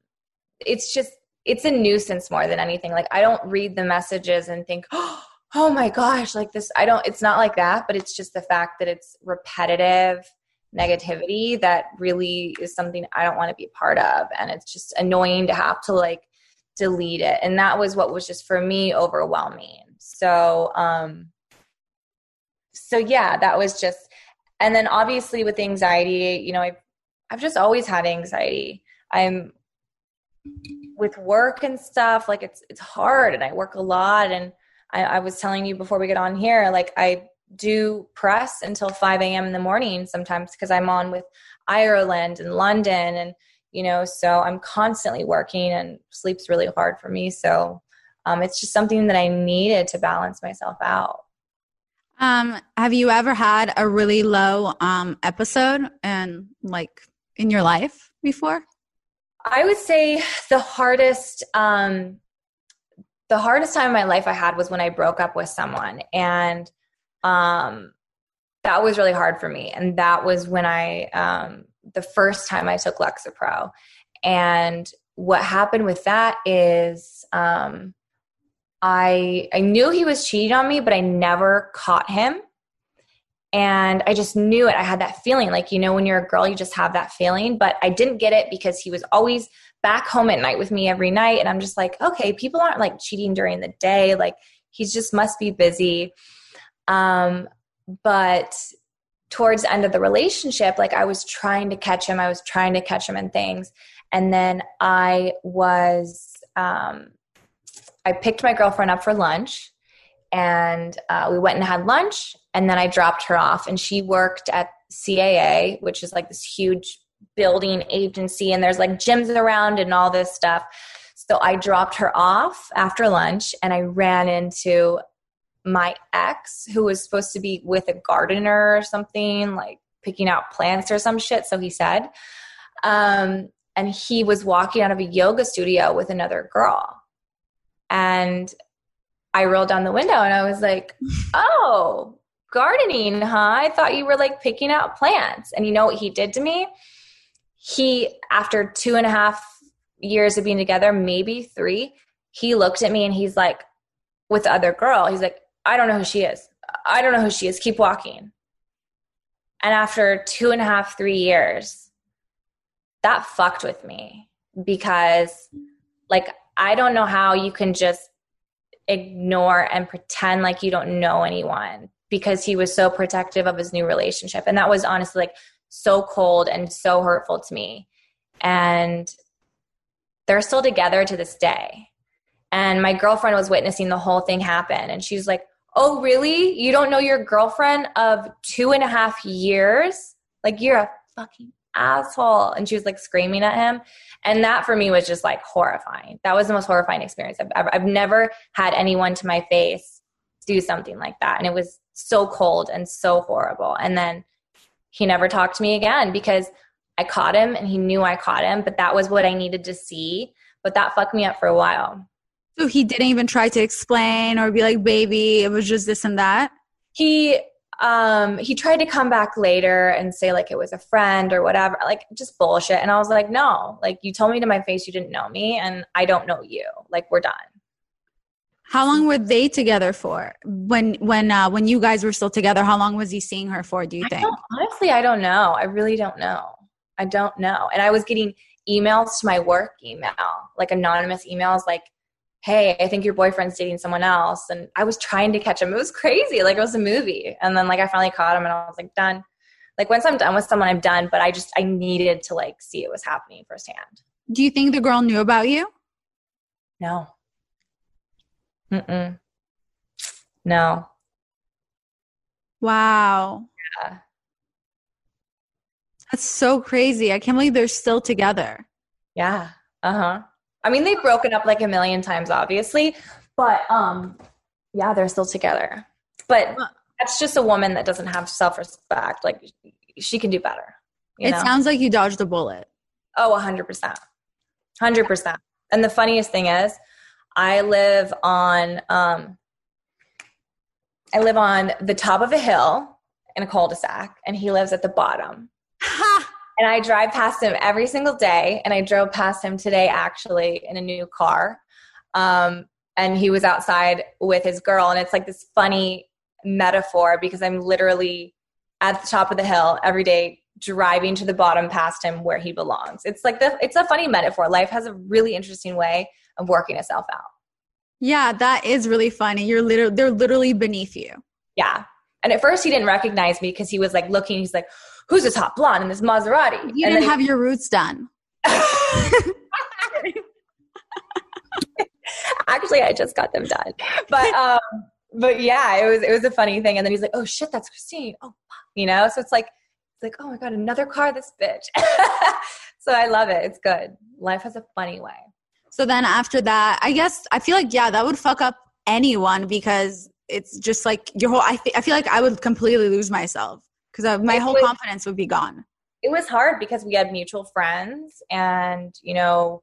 it's just it's a nuisance more than anything. Like I don't read the messages and think, *gasps* "Oh my gosh, like this I don't it's not like that, but it's just the fact that it's repetitive negativity that really is something I don't want to be part of and it's just annoying to have to like delete it. And that was what was just for me overwhelming. So, um so yeah, that was just, and then obviously with anxiety, you know, I've, I've just always had anxiety. I'm with work and stuff, like it's, it's hard and I work a lot. And I, I was telling you before we get on here, like I do press until 5 a.m. in the morning sometimes because I'm on with Ireland and London and, you know, so I'm constantly working and sleep's really hard for me. So um, it's just something that I needed to balance myself out. Um, have you ever had a really low um episode and like in your life before? I would say the hardest um the hardest time in my life I had was when I broke up with someone and um that was really hard for me and that was when I um the first time I took Lexapro and what happened with that is um I I knew he was cheating on me, but I never caught him. And I just knew it. I had that feeling like, you know, when you're a girl, you just have that feeling. But I didn't get it because he was always back home at night with me every night. And I'm just like, okay, people aren't like cheating during the day. Like, he just must be busy. Um, but towards the end of the relationship, like I was trying to catch him, I was trying to catch him in things. And then I was um, I picked my girlfriend up for lunch and uh, we went and had lunch and then I dropped her off and she worked at CAA, which is like this huge building agency and there's like gyms around and all this stuff. So I dropped her off after lunch and I ran into my ex who was supposed to be with a gardener or something, like picking out plants or some shit, so he said. Um, and he was walking out of a yoga studio with another girl. And I rolled down the window and I was like, oh, gardening, huh? I thought you were like picking out plants. And you know what he did to me? He, after two and a half years of being together, maybe three, he looked at me and he's like, with the other girl, he's like, I don't know who she is. I don't know who she is. Keep walking. And after two and a half, three years, that fucked with me because, like, I don't know how you can just ignore and pretend like you don't know anyone because he was so protective of his new relationship. And that was honestly like so cold and so hurtful to me. And they're still together to this day. And my girlfriend was witnessing the whole thing happen. And she's like, Oh, really? You don't know your girlfriend of two and a half years? Like, you're a fucking asshole. And she was like screaming at him. And that for me was just like horrifying. That was the most horrifying experience I've ever, I've never had anyone to my face do something like that. And it was so cold and so horrible. And then he never talked to me again because I caught him and he knew I caught him, but that was what I needed to see. But that fucked me up for a while. So he didn't even try to explain or be like, baby, it was just this and that? He um he tried to come back later and say like it was a friend or whatever like just bullshit. And i was like no like you told me to my face you didn't know me and i don't know you. Like we're done. How long were they together for? When when uh when you guys were still together how long was he seeing her for do you think? I honestly i don't know. I really don't know. I don't know. And i was getting emails to my work email like anonymous emails like hey, I think your boyfriend's dating someone else. And I was trying to catch him. It was crazy. Like it was a movie. And then like I finally caught him and I was like, done. Like once I'm done with someone, I'm done. But I just I needed to like see it was happening firsthand. Do you think the girl knew about you? No. Mm-mm. No. Wow. Yeah. That's so crazy. I can't believe they're still together. Yeah. Uh-huh. I mean, they've broken up like a million times, obviously, but um, yeah, they're still together. But that's just a woman that doesn't have self respect. Like she can do better. it know? sounds like you dodged a bullet. Oh, hundred percent, hundred percent. And the funniest thing is, I live on um, I live on the top of a hill in a cul-de-sac, and he lives at the bottom. Ha! And I drive past him every single day. And I drove past him today actually in a new car. Um, and he was outside with his girl. And it's like this funny metaphor because I'm literally at the top of the hill every day driving to the bottom past him where he belongs. It's like the, it's a funny metaphor. Life has a really interesting way of working itself out. Yeah, that is really funny. You're literally they're literally beneath you. Yeah. And at first he didn't recognize me because he was like looking, he's like, who's this hot blonde in this Maserati? You and didn't have he, your roots done. *laughs* Actually, I just got them done. But um, but yeah, it was it was a funny thing. And then he's like, "Oh shit, that's Christine." Oh, you know. So it's like it's like, "Oh my god, another car, this bitch." *laughs* so I love it. It's good. Life has a funny way. So then after that, I guess I feel like yeah, that would fuck up anyone because it's just like your whole. I th- I feel like I would completely lose myself because my whole was, confidence would be gone. It was hard because we had mutual friends and, you know,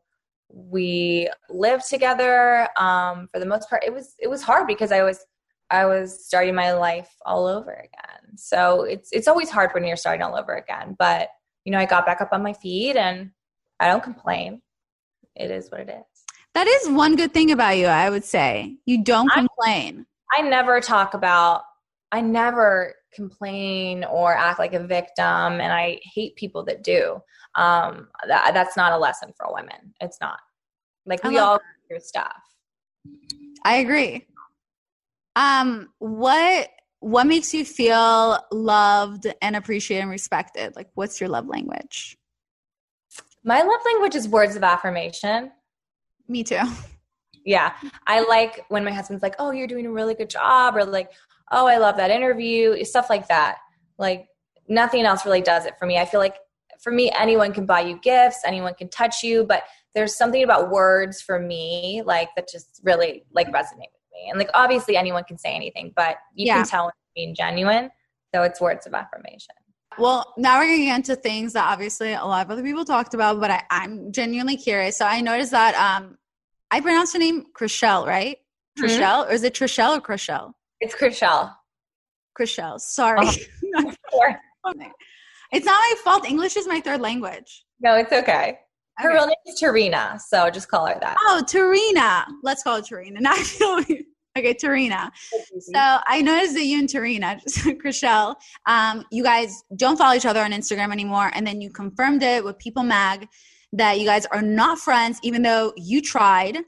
we lived together um, for the most part. It was, it was hard because I was, I was starting my life all over again. So it's, it's always hard when you're starting all over again. But, you know, I got back up on my feet and I don't complain. It is what it is. That is one good thing about you, I would say. You don't complain. I, I never talk about I never complain or act like a victim, and I hate people that do. Um, that, that's not a lesson for women. It's not. Like we all do stuff. I agree. Um, what what makes you feel loved and appreciated and respected? Like, what's your love language? My love language is words of affirmation. Me too. Yeah. I like when my husband's like, oh, you're doing a really good job, or like, oh, I love that interview, stuff like that. Like nothing else really does it for me. I feel like for me, anyone can buy you gifts, anyone can touch you, but there's something about words for me, like that just really like resonate with me. And like obviously anyone can say anything, but you yeah. can tell when it's being genuine. So it's words of affirmation. Well, now we're going to get into things that obviously a lot of other people talked about, but I, am genuinely curious. So I noticed that um, I pronounced her name Chrishell, right? Mm-hmm. Trishelle, or is it Trishelle or Chrishell? It's Chrishell. Chrishell. Sorry. *laughs* Oh, *laughs* it's not my fault. English is my third language. No, it's okay. Her okay. real name is Tarina, so just call her that. Oh, Tarina. Let's call her Tarina. *laughs* Not okay, Tarina. So I noticed that you and Tarina, Chrishell, um, you guys don't follow each other on Instagram anymore, and then you confirmed it with People Mag that you guys are not friends, even though you tried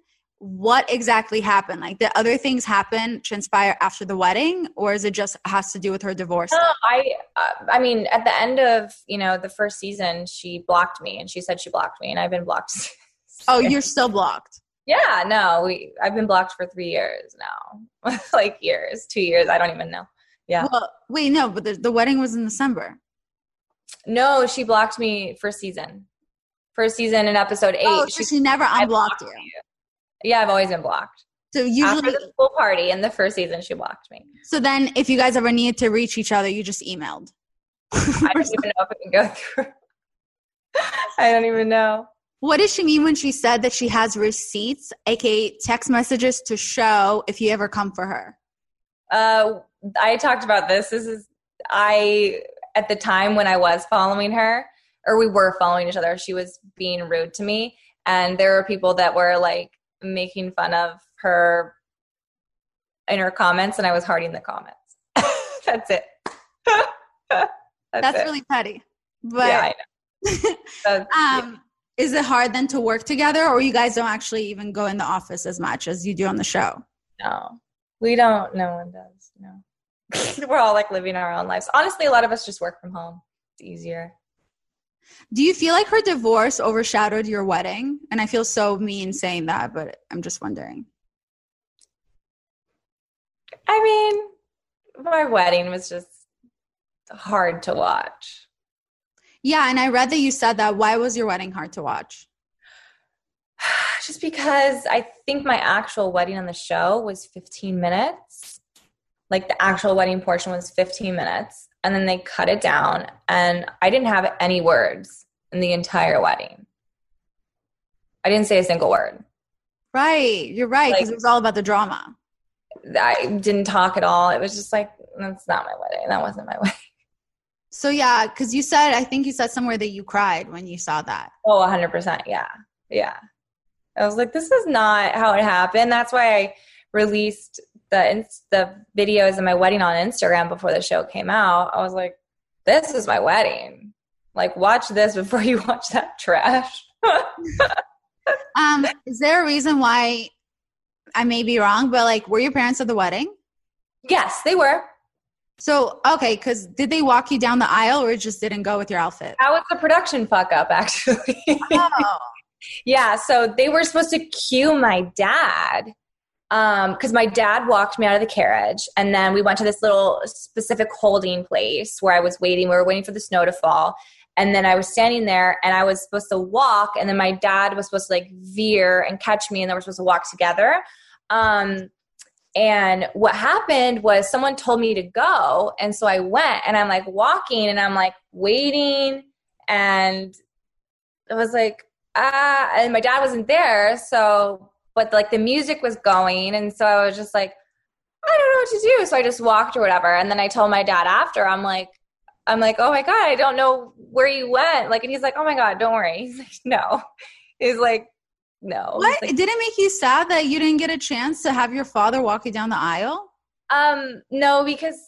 what exactly happened? Like, the other things happen, transpire after the wedding, or is it just has to do with her divorce? No, I, uh, I mean, at the end of you know the first season, she blocked me, and she said she blocked me, and I've been blocked. *laughs* oh, you're still blocked. Yeah, no, we I've been blocked for three years now, *laughs* like years, two years, I don't even know. Yeah. Well, wait, no, but the, the wedding was in December. No, she blocked me first season. First season in episode eight. Oh, so she, she never unblocked you. you. Yeah, I've always been blocked. So After usually, the school party in the first season, she blocked me. so then if you guys ever needed to reach each other, you just emailed. *laughs* I don't even know if it can go through. *laughs* I don't even know. What does she mean when she said that she has receipts, aka text messages to show if you ever come for her? Uh, I talked about this. This is I at the time when I was following her, or we were following each other. She was being rude to me, and there were people that were like making fun of her in her comments, and I was hearting the comments. *laughs* That's it. *laughs* That's, That's it. really petty. But yeah, I know. *laughs* That's- um, is it hard then to work together, or you guys don't actually even go in the office as much as you do on the show? No, we don't. No one does. No, we're all like living our own lives. Honestly, a lot of us just work from home. It's easier. Do you feel like her divorce overshadowed your wedding? And I feel so mean saying that, but I'm just wondering. I mean, my wedding was just hard to watch. Yeah, and I read that you said that. Why was your wedding hard to watch? *sighs* Just because I think my actual wedding on the show was 15 minutes. Like the actual wedding portion was 15 minutes. And then they cut it down, and I didn't have any words in the entire wedding. I didn't say a single word. Right, you're right, because Like- it was all about the drama. I didn't talk at all. It was just like, that's not my wedding. That wasn't my *laughs* wedding. So yeah, because you said, I think you said somewhere that you cried when you saw that. Oh, 100%. Yeah. Yeah. I was like, this is not how it happened. That's why I released the the videos of my wedding on Instagram before the show came out. I was like, this is my wedding. Like, watch this before *laughs* you watch that trash. *laughs* Um, is there a reason why I may be wrong, but like, were your parents at the wedding? yes, they were. So okay, because did they walk you down the aisle, or it just didn't go with your outfit? That was the production fuck up, actually. Oh, *laughs* Yeah, so they were supposed to cue my dad because my dad walked me out of the carriage, and then we went to this little specific holding place where I was waiting. We were waiting for the snow to fall, and then I was standing there, and I was supposed to walk, and then my dad was supposed to like veer and catch me, and then we're supposed to walk together. Um, and what happened was someone told me to go, and so I went, and I'm like walking, and I'm like waiting, and I was like, ah, and my dad wasn't there, so but like the music was going, and so I was just like, I don't know what to do, so I just walked or whatever, and then I told my dad after, I'm like, I'm like, oh my god, I don't know where you went, like, and he's like, oh my god, don't worry, *laughs* he's like, no, he's like, no, what? Like, it didn't make you sad that you didn't get a chance to have your father walk you down the aisle? um, no, because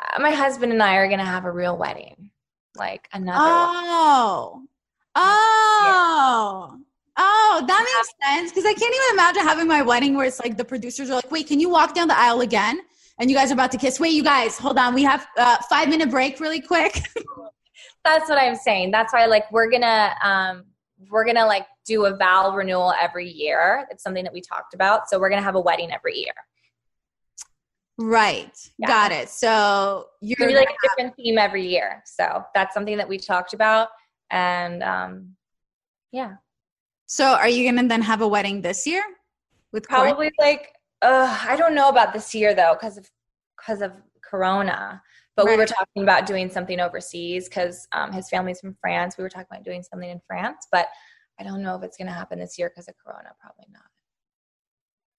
uh, my husband and I are gonna have a real wedding, like another one. Oh, that makes sense. Because I can't even imagine having my wedding where it's like the producers are like, "Wait, can you walk down the aisle again?" And you guys are about to kiss. Wait, you guys, hold on. We have uh, five minute break, really quick. *laughs* That's what I'm saying. That's why like we're gonna um we're gonna like do a vow renewal every year. It's something that we talked about. So we're gonna have a wedding every year. right, Yeah. got it. So you're gonna be like a different theme every year. So that's something that we talked about. And um yeah. So are you gonna then have a wedding this year with? Probably like uh I don't know about this year though, because of because of Corona. But we were talking about doing something overseas because um, his family's from France. We were talking about doing something in France, but I don't know if it's going to happen this year because of Corona. Probably not.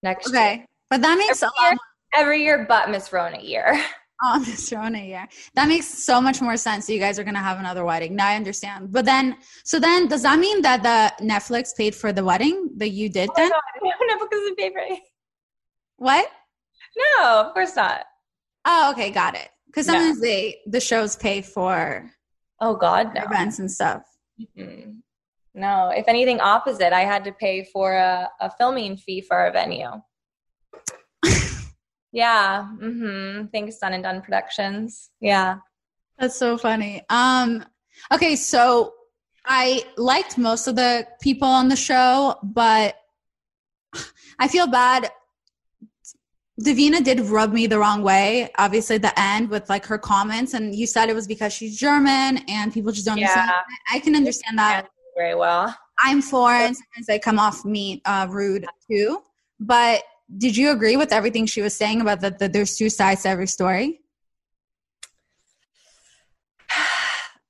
Next year. Okay, but that makes a Every lot year, every year but Miss Rona year. *laughs* Oh, Miss Rona, yeah. That makes so much more sense. So you guys are gonna have another wedding. Now I understand. But then, so then, does that mean that the Netflix paid for the wedding that you did oh then? no, no, because of paper. What? No, of course not. Oh, okay, got it. Because No. sometimes they the shows pay for Oh God, no. events and stuff. Mm-mm. No, if anything, opposite. I had to pay for a, a filming fee for our venue. Yeah. Mm-hmm. Thanks, Done and Done Productions. Yeah. That's so funny. Um, okay, so I liked most of the people on the show, but I feel bad. Davina did rub me the wrong way. Obviously, at the end with like her comments, and you said it was because she's German and people just don't understand. Yeah. I can understand that. Very well. I'm foreign. Sometimes I come off mean, uh, rude too. But did you agree with everything she was saying about that, that there's two sides to every story?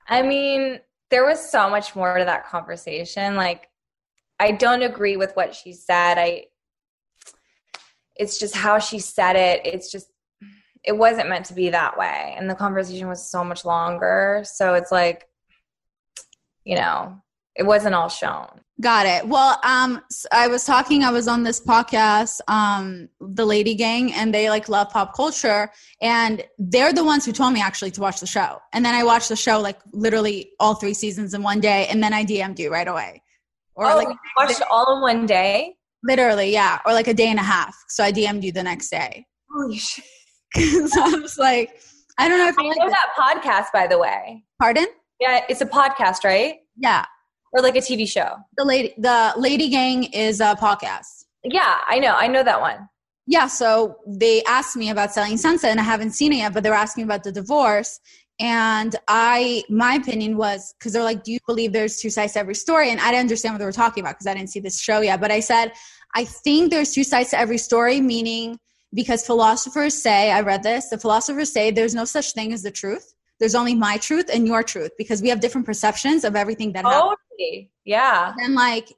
I mean, there was so much more to that conversation. Like, I don't agree with what she said. I, it's just how she said it. It's just, it wasn't meant to be that way. And the conversation was so much longer. So it's like, you know, it wasn't all shown. Got it. Well, um, I was talking. I was on this podcast, um, the Lady Gang, and they like love pop culture, and they're the ones who told me actually to watch the show. And then I watched the show like literally all three seasons in one day, and then I DM'd you right away. Or oh, like watched all in one day. Literally, yeah, or like a day and a half. So I DM'd you the next day. Holy shit! *laughs* so I was like, I don't know if I know like that podcast, by the way. Pardon? Yeah, it's a podcast, right? Yeah or like a TV show? The lady, the Lady Gang is a podcast. Yeah, I know. I know that one. Yeah, so they asked me about Selling Sunset, and I haven't seen it yet, but they're asking about the divorce. And I, my opinion was because they're like, "Do you believe there's two sides to every story?" And I didn't understand what they were talking about because I didn't see this show yet. But I said, I think there's two sides to every story, meaning because philosophers say, I read this, the philosophers say there's no such thing as the truth there's only my truth and your truth because we have different perceptions of everything that totally. happens. Yeah. And like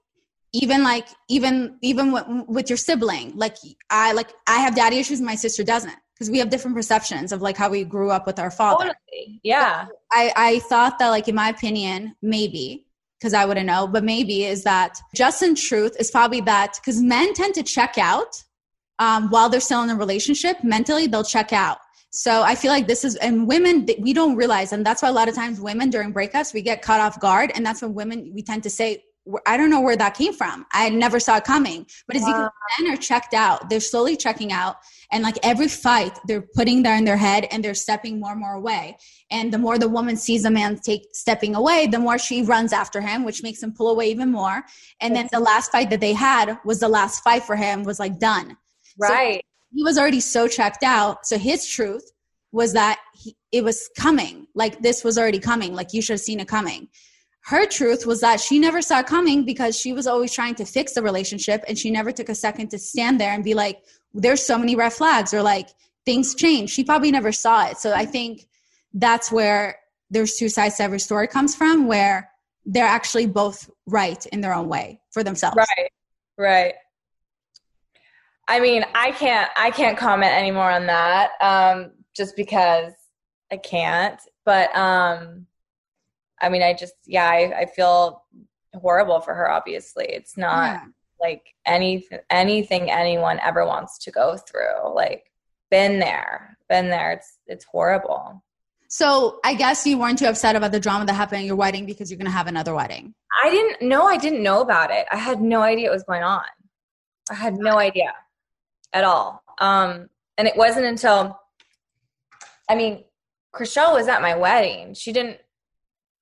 even like even even with, with your sibling, like I like I have daddy issues, my sister doesn't because we have different perceptions of like how we grew up with our father. Totally. Yeah. I I thought that like in my opinion, maybe because I wouldn't know, but maybe is that just in truth is probably that because men tend to check out um, while they're still in a relationship mentally they'll check out so I feel like this is, and women, we don't realize, and that's why a lot of times women during breakups, we get caught off guard. And that's when women, we tend to say, I don't know where that came from. I never saw it coming. But it's wow. because men are checked out. They're slowly checking out. And like every fight, they're putting that in their head and they're stepping more and more away. And the more the woman sees a man take stepping away, the more she runs after him, which makes him pull away even more. And then the last fight that they had was the last fight for him was like done. Right. So he was already so checked out. So his truth was that he, it was coming. Like this was already coming. Like you should have seen it coming. Her truth was that she never saw it coming because she was always trying to fix the relationship and she never took a second to stand there and be like, there's so many red flags or like things change. She probably never saw it. So I think that's where there's two sides to every story comes from where they're actually both right in their own way for themselves. Right. Right. I mean, I can't I can't comment anymore on that. Um, just because I can't. But um, I mean, I just yeah, I, I feel horrible for her. Obviously, it's not yeah. like any anything anyone ever wants to go through. Like, been there, been there. It's it's horrible. So I guess you weren't too upset about the drama that happened at your wedding because you're gonna have another wedding. I didn't know. I didn't know about it. I had no idea it was going on. I had no idea at all. Um, and it wasn't until, I mean, Chrishell was at my wedding. She didn't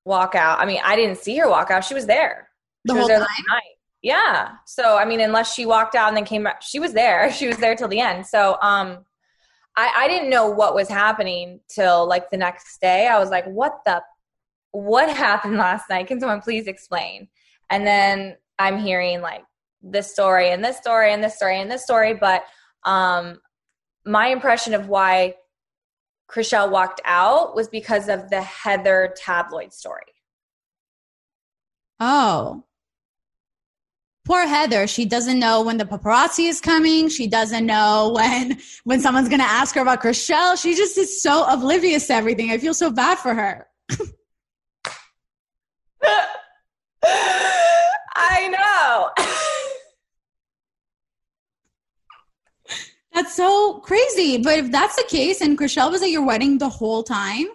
walk out. I mean, I didn't see her walk out. She was there. The she whole there time? night. Yeah. So, I mean, unless she walked out and then came back, she was there. *laughs* She was there till the end. So, um, I, I didn't know what was happening till like the next day. I was like, what the, what *laughs* happened last night? Can someone please explain? And then I'm hearing like this story and this story and this story and this story. But um, my impression of why Chrishell walked out was because of the Heather tabloid story. Oh. Poor Heather. She doesn't know when the paparazzi is coming. She doesn't know when when someone's gonna ask her about Chrishell. She just is so oblivious to everything. I feel so bad for her. *laughs* *laughs* I know. *laughs* That's so crazy. But if that's the case and Chrishell was at your wedding the whole time,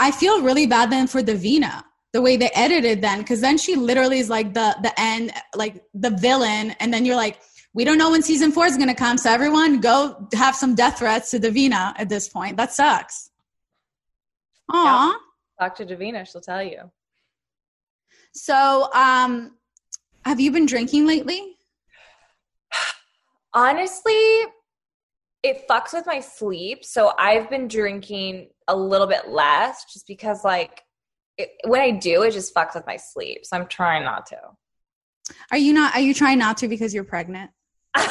I feel really bad then for Davina, the way they edited then, because then she literally is like the the end, like the villain, and then you're like, we don't know when season four is gonna come, so everyone go have some death threats to Davina at this point. That sucks. Aw. Yeah. Talk to Davina, she'll tell you. So, um, have you been drinking lately? *sighs* Honestly, it fucks with my sleep. So I've been drinking a little bit less just because, like, it, when I do, it just fucks with my sleep. So I'm trying not to. Are you not? Are you trying not to because you're pregnant? *laughs* no,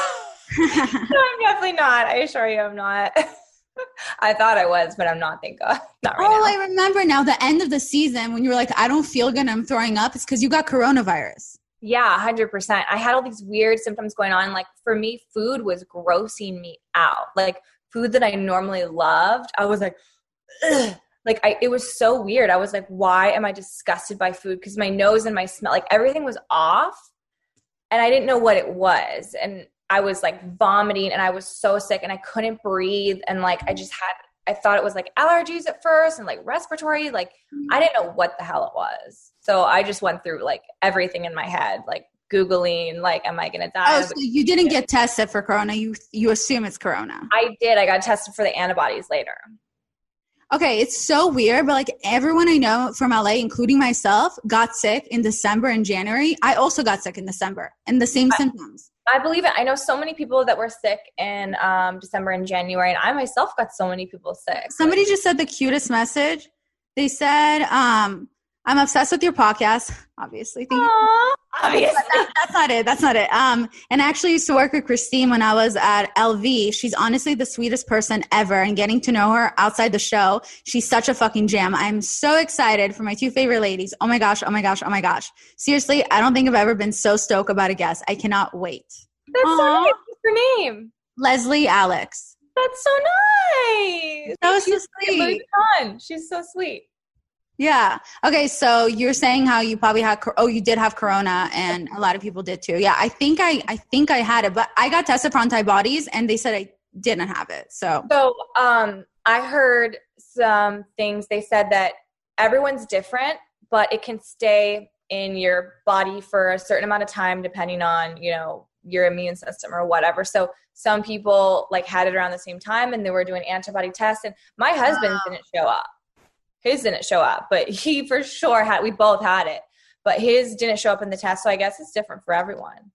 I'm definitely not. I assure you, I'm not. *laughs* I thought I was, but I'm not. Thank God, not right oh, now. I remember now. The end of the season when you were like, "I don't feel good. I'm throwing up." It's because you got coronavirus. Yeah, hundred percent. I had all these weird symptoms going on. Like for me, food was grossing me out. Like food that I normally loved, I was like, Ugh. like I, it was so weird. I was like, why am I disgusted by food? Because my nose and my smell, like everything was off, and I didn't know what it was. And I was like vomiting, and I was so sick, and I couldn't breathe, and like I just had. I thought it was like allergies at first and like respiratory. Like I didn't know what the hell it was. So I just went through like everything in my head, like Googling, like, am I going to die? Oh, so you didn't get tested for corona. You you assume it's corona. I did. I got tested for the antibodies later. Okay, it's so weird, but like everyone I know from LA, including myself, got sick in December and January. I also got sick in December and the same I, symptoms. I believe it. I know so many people that were sick in um, December and January, and I myself got so many people sick. Somebody just said the cutest message. They said, um, I'm obsessed with your podcast, obviously. Thank Aww, obviously. That, that's not it. That's not it. Um, and I actually used to work with Christine when I was at LV. She's honestly the sweetest person ever. And getting to know her outside the show, she's such a fucking gem. I'm so excited for my two favorite ladies. Oh my gosh, oh my gosh, oh my gosh. Seriously, I don't think I've ever been so stoked about a guest. I cannot wait. That's Aww. so nice. What's her name? Leslie Alex. That's so nice. That was so sweet. She's so sweet. Yeah. Okay. So you're saying how you probably had, oh, you did have Corona and a lot of people did too. Yeah. I think I, I think I had it, but I got tested for antibodies and they said I didn't have it. So, so, um, I heard some things. They said that everyone's different, but it can stay in your body for a certain amount of time, depending on, you know, your immune system or whatever. So some people like had it around the same time and they were doing antibody tests and my husband wow. didn't show up his didn't show up, but he for sure had. We both had it, but his didn't show up in the test. So I guess it's different for everyone.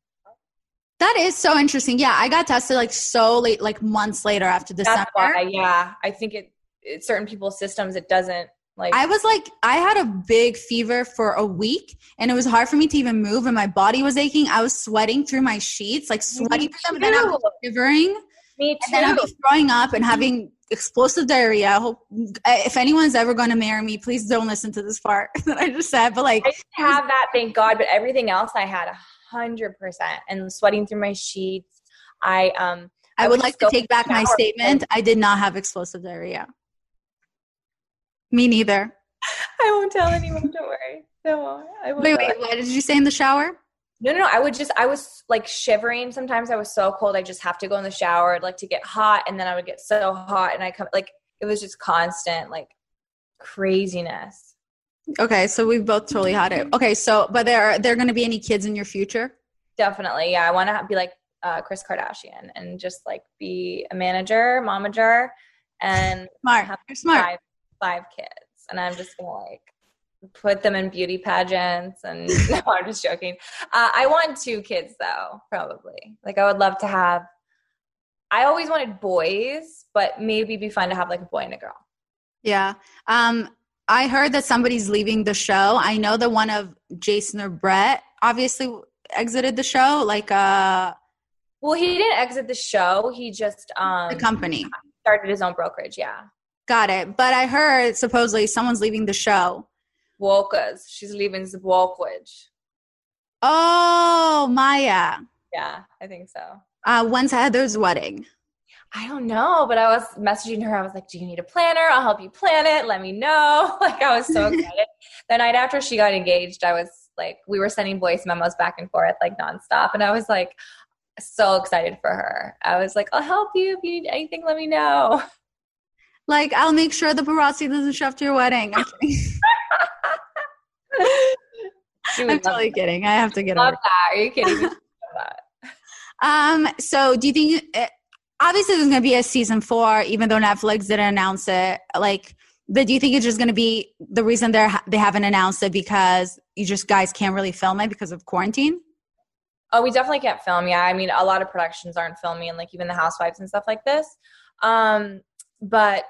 That is so interesting. Yeah, I got tested like so late, like months later after December. Why, yeah, I think it, it certain people's systems it doesn't like. I was like, I had a big fever for a week, and it was hard for me to even move, and my body was aching. I was sweating through my sheets, like sweating through them, and then I was shivering. Me too. And then I was throwing up and having explosive diarrhea. I hope if anyone's ever going to marry me, please don't listen to this part *laughs* that I just said. But like, I have that, thank God. But everything else, I had a hundred percent, and sweating through my sheets. I um. I, I would, would like to take back my statement. I did not have explosive diarrhea. Me neither. *laughs* I won't tell anyone. Don't worry. No, I won't. Wait, wait. What did you say in the shower? No, no, no. I would just, I was like shivering. Sometimes I was so cold. I just have to go in the shower, I'd like to get hot. And then I would get so hot and I come, like, it was just constant, like craziness. Okay. So we've both totally had it. Okay. So, but there are there going to be any kids in your future? Definitely. Yeah. I want to be like uh, Kris Kardashian and just like be a manager, momager, and smart. Have You're smart. Five, five kids. And I'm just going to like, put them in beauty pageants and *laughs* no i'm just joking. Uh, i want two kids though probably. Like i would love to have i always wanted boys but maybe be fun to have like a boy and a girl. Yeah. Um i heard that somebody's leaving the show. I know that one of jason or brett obviously exited the show like uh well he didn't exit the show. He just um the company. started his own brokerage yeah. Got it. But i heard supposedly someone's leaving the show Walkers. She's leaving the Walkwidge. Oh, Maya. Yeah, I think so. Uh, when's Heather's wedding? I don't know, but I was messaging her. I was like, "Do you need a planner? I'll help you plan it. Let me know." *laughs* Like I was so *laughs* excited. the night after she got engaged, I was like, we were sending voice memos back and forth like nonstop, and I was like, so excited for her. I was like, "I'll help you if you need anything. Let me know." *laughs* Like, I'll make sure the paparazzi doesn't show up to your wedding. *laughs* I'm totally kidding. I have to get love over that. Are you kidding? *laughs* um. So, do you think? It, eh, obviously, there's going to be a season four, even though Netflix didn't announce it. Like, but do you think it's just going to be the reason they're they haven't announced it because you just guys can't really film it because of quarantine? Oh, we definitely can't film. Yeah, I mean, a lot of productions aren't filming, and like even the Housewives and stuff like this. Um, but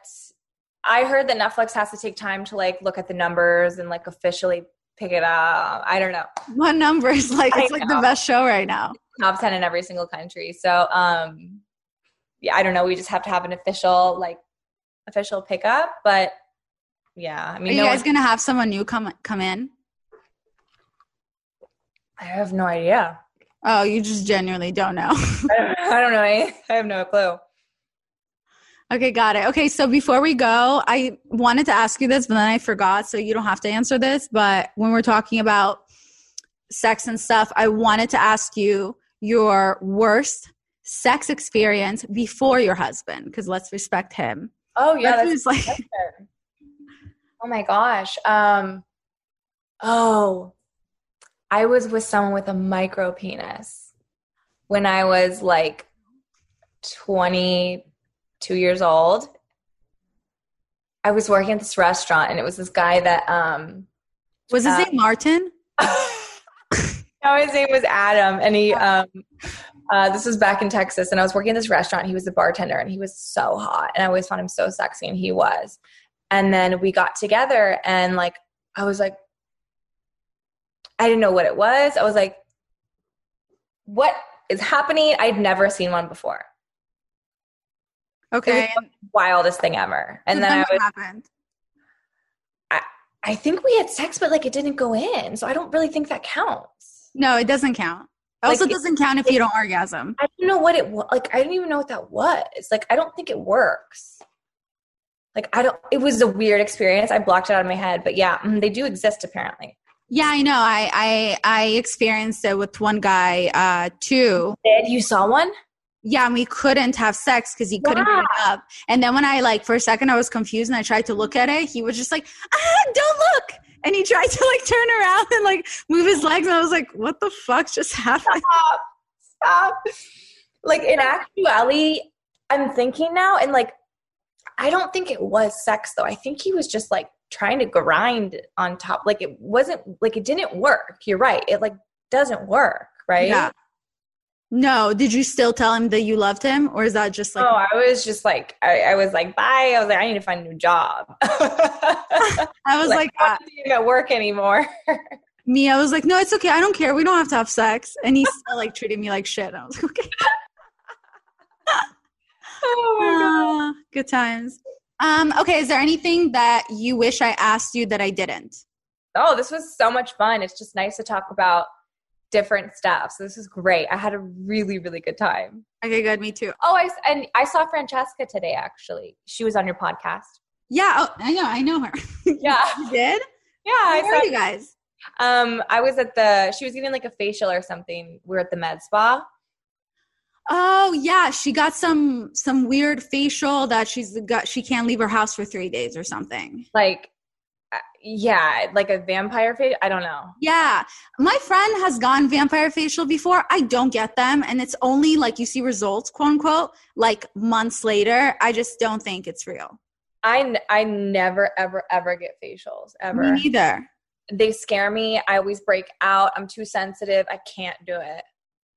I heard that Netflix has to take time to like look at the numbers and like officially pick it up. I don't know. What numbers? *laughs* Like it's like the best show right now. top 10 in every single country. So, um, yeah, I don't know. We just have to have an official, like, official pickup. But yeah, I mean, Are you no guys one- gonna have someone new come come in? I have no idea. Oh, you just genuinely don't know. I *laughs* don't, I don't know. any- I have no clue. Okay, got it. Okay, so before we go, I wanted to ask you this, but then I forgot, so you don't have to answer this. But when we're talking about sex and stuff, I wanted to ask you your worst sex experience before your husband, because let's respect him. Oh, yeah. That That's was like Oh my gosh. Um oh. I was with someone with a micro penis when I was like 22 years old. I was working at this restaurant and it was this guy that um was his Uh, name Martin? *laughs* no, his name was Adam, and he um, uh, this was back in Texas, and I was working at this restaurant. He was the bartender, and he was so hot, and I always found him so sexy, and he was. And then we got together, and like I was like, I didn't know what it was. I was like, what is happening? I'd never seen one before. Okay. It wildest thing ever. And So then I what was, happened? I think we had sex, but like it didn't go in, so I don't really think that counts. No, it doesn't count. Like, Also, doesn't count if you don't orgasm. I don't know what it was. Like, I didn't even know what that was. Like, I don't think it works. Like, I don't, it was a weird experience. I blocked it out of my head, but yeah, mm, they do exist apparently. Yeah, I know. I I I experienced it with one guy uh too. Did you saw one? Yeah, and we couldn't have sex because he couldn't get up. And then when I like for a second I was confused and I tried to look at it, he was just like, ah, don't look. And he tried to like turn around and like move his legs, and I was like, what the fuck just happened? Stop. Stop. Like, in actuality, I'm thinking now, and like, I don't think it was sex though. I think he was just like trying to grind on top. Like, it wasn't, like, it didn't work. You're right. It like doesn't work, right? Yeah. No, did you still tell him that you loved him, or is that just like oh, I was just like, I, I was like, bye. I was like, I need to find a new job. *laughs* I was like, I'm uh, not even at work anymore. *laughs* me? I was like, no, it's okay. I don't care. We don't have to have sex. And he still like treated me like shit. I was like, okay. *laughs* oh my god. Ah, good times. Um, okay, is there anything that you wish I asked you that I didn't? Oh, this was so much fun. It's just nice to talk about different stuff. So this is great. I had a really, really good time. Okay, good. Me too. Oh, I and I saw Francesca today. Actually, she was on your podcast. Yeah, oh, I know. I know her. *laughs* Yeah, you did? yeah. I Where are saw. you guys? Um, I was at the. She was getting like a facial or something. We are at the med spa. Oh yeah, she got some some weird facial that she's got. She can't leave her house for three days or something. Like, yeah, like a vampire face. I don't know. Yeah, my friend has gone vampire facial before. I don't get them, and it's only like you see results, quote unquote, like months later. I just don't think it's real. I n- I never ever ever get facials ever. Me neither. they scare me. I always break out. I'm too sensitive. I can't do it.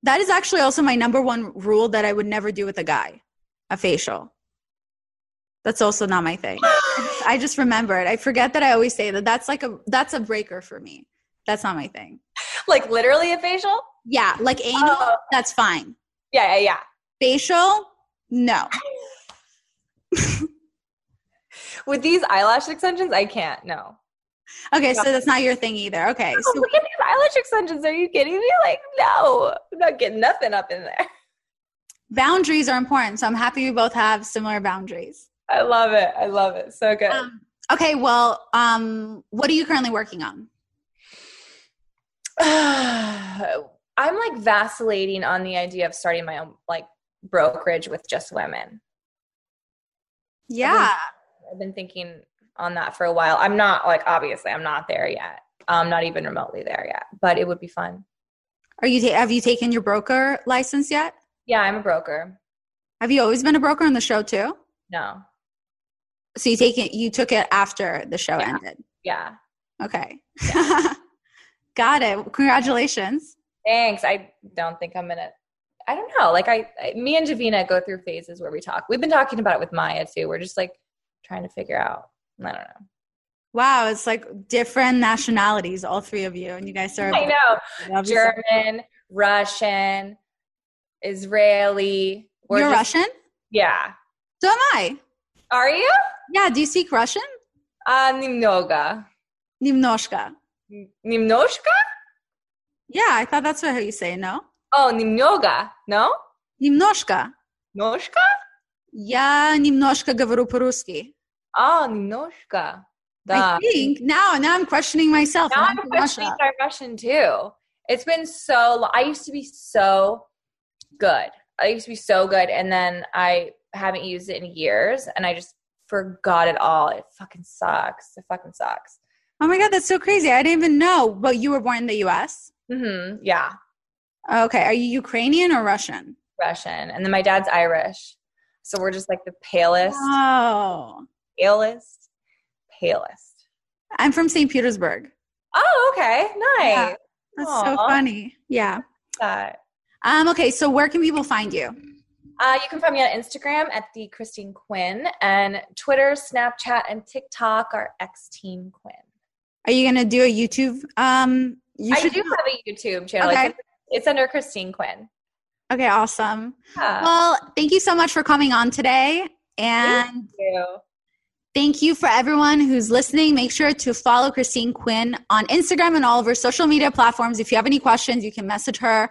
That is actually also my number one rule that I would never do with a guy, a facial. That's also not my thing. *gasps* *laughs* I just remembered. I forget that I always say that. That's like a that's a breaker for me. That's not my thing. Like literally a facial? Yeah, like anal, Oh. that's fine. Yeah, yeah, yeah. Facial, no. *laughs* With these eyelash extensions, I can't. No. Okay, so that's not your thing either. Okay, Oh, so look at these eyelash extensions. Are you kidding me? Like, no, I'm not getting nothing up in there. boundaries are important. So I'm happy we both have similar boundaries. I love it. I love it. So good. Um, okay, well, um, what are you currently working on? *sighs* I'm like vacillating on the idea of starting my own like brokerage with just women. Yeah. I've been thinking on that for a while. I'm not like obviously I'm not there yet. I'm not even remotely there yet, but it would be fun. Are you ta- have you taken your broker license yet? Yeah, I'm a broker. Have you always been a broker on the show too? No. So you take it you took it after the show Yeah. ended. Yeah. Okay. *laughs* Got it. Congratulations. Thanks. I don't think I'm gonna. I don't know. Like I, I, me and Davina go through phases where we talk. We've been talking about it with Maya too. We're just like trying to figure out. I don't know. Wow, it's like different nationalities, all three of you, and you guys are. I know. German, Russian, Israeli. We're You're just- Russian? Yeah. So am I. Are you? Yeah, do you speak Russian? Uh, немного. Немножко. Немножко? Yeah, I thought that's how you say it, no? Oh, немного. No? Немножко. Немножко? Я немножко говорю по-русски. Oh, немножко. I Да. think now, now I'm questioning myself. Now Am I I'm from questioning Russia? my Russian too. It's been so long. I used to be so good. I used to be so good, and then I haven't used it in years, and I just forgot it all. It fucking sucks. It fucking sucks. Oh my god, that's so crazy! I didn't even know. But you were born in the U.S. Mm-hmm. Yeah, Okay, are you Ukrainian or Russian? Russian, and then my dad's Irish, so we're just like the palest, Oh, palest, palest. I'm from St. Petersburg. Oh, okay, nice. Yeah. That's so funny. Yeah. That. Um. Okay, so where can people find you? Uh, you can find me on Instagram at the Christine Quinn and Twitter, Snapchat, and TikTok are Xtine Quinn. Are you gonna do a YouTube? Um. You I should do have a YouTube channel. Okay. It's, it's under Christine Quinn. Okay, awesome. Yeah. Well, thank you so much for coming on today. And Thank you. thank you for everyone who's listening. Make sure to follow Christine Quinn on Instagram and all of her social media platforms. If you have any questions, you can message her.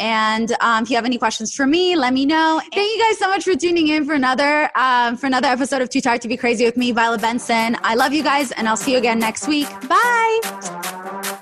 And um, if you have any questions for me, let me know. Thank you guys so much for tuning in for another um, for another episode of Too Tired to Be Crazy with me, Violet Benson. I love you guys, and I'll see you again next week. Bye.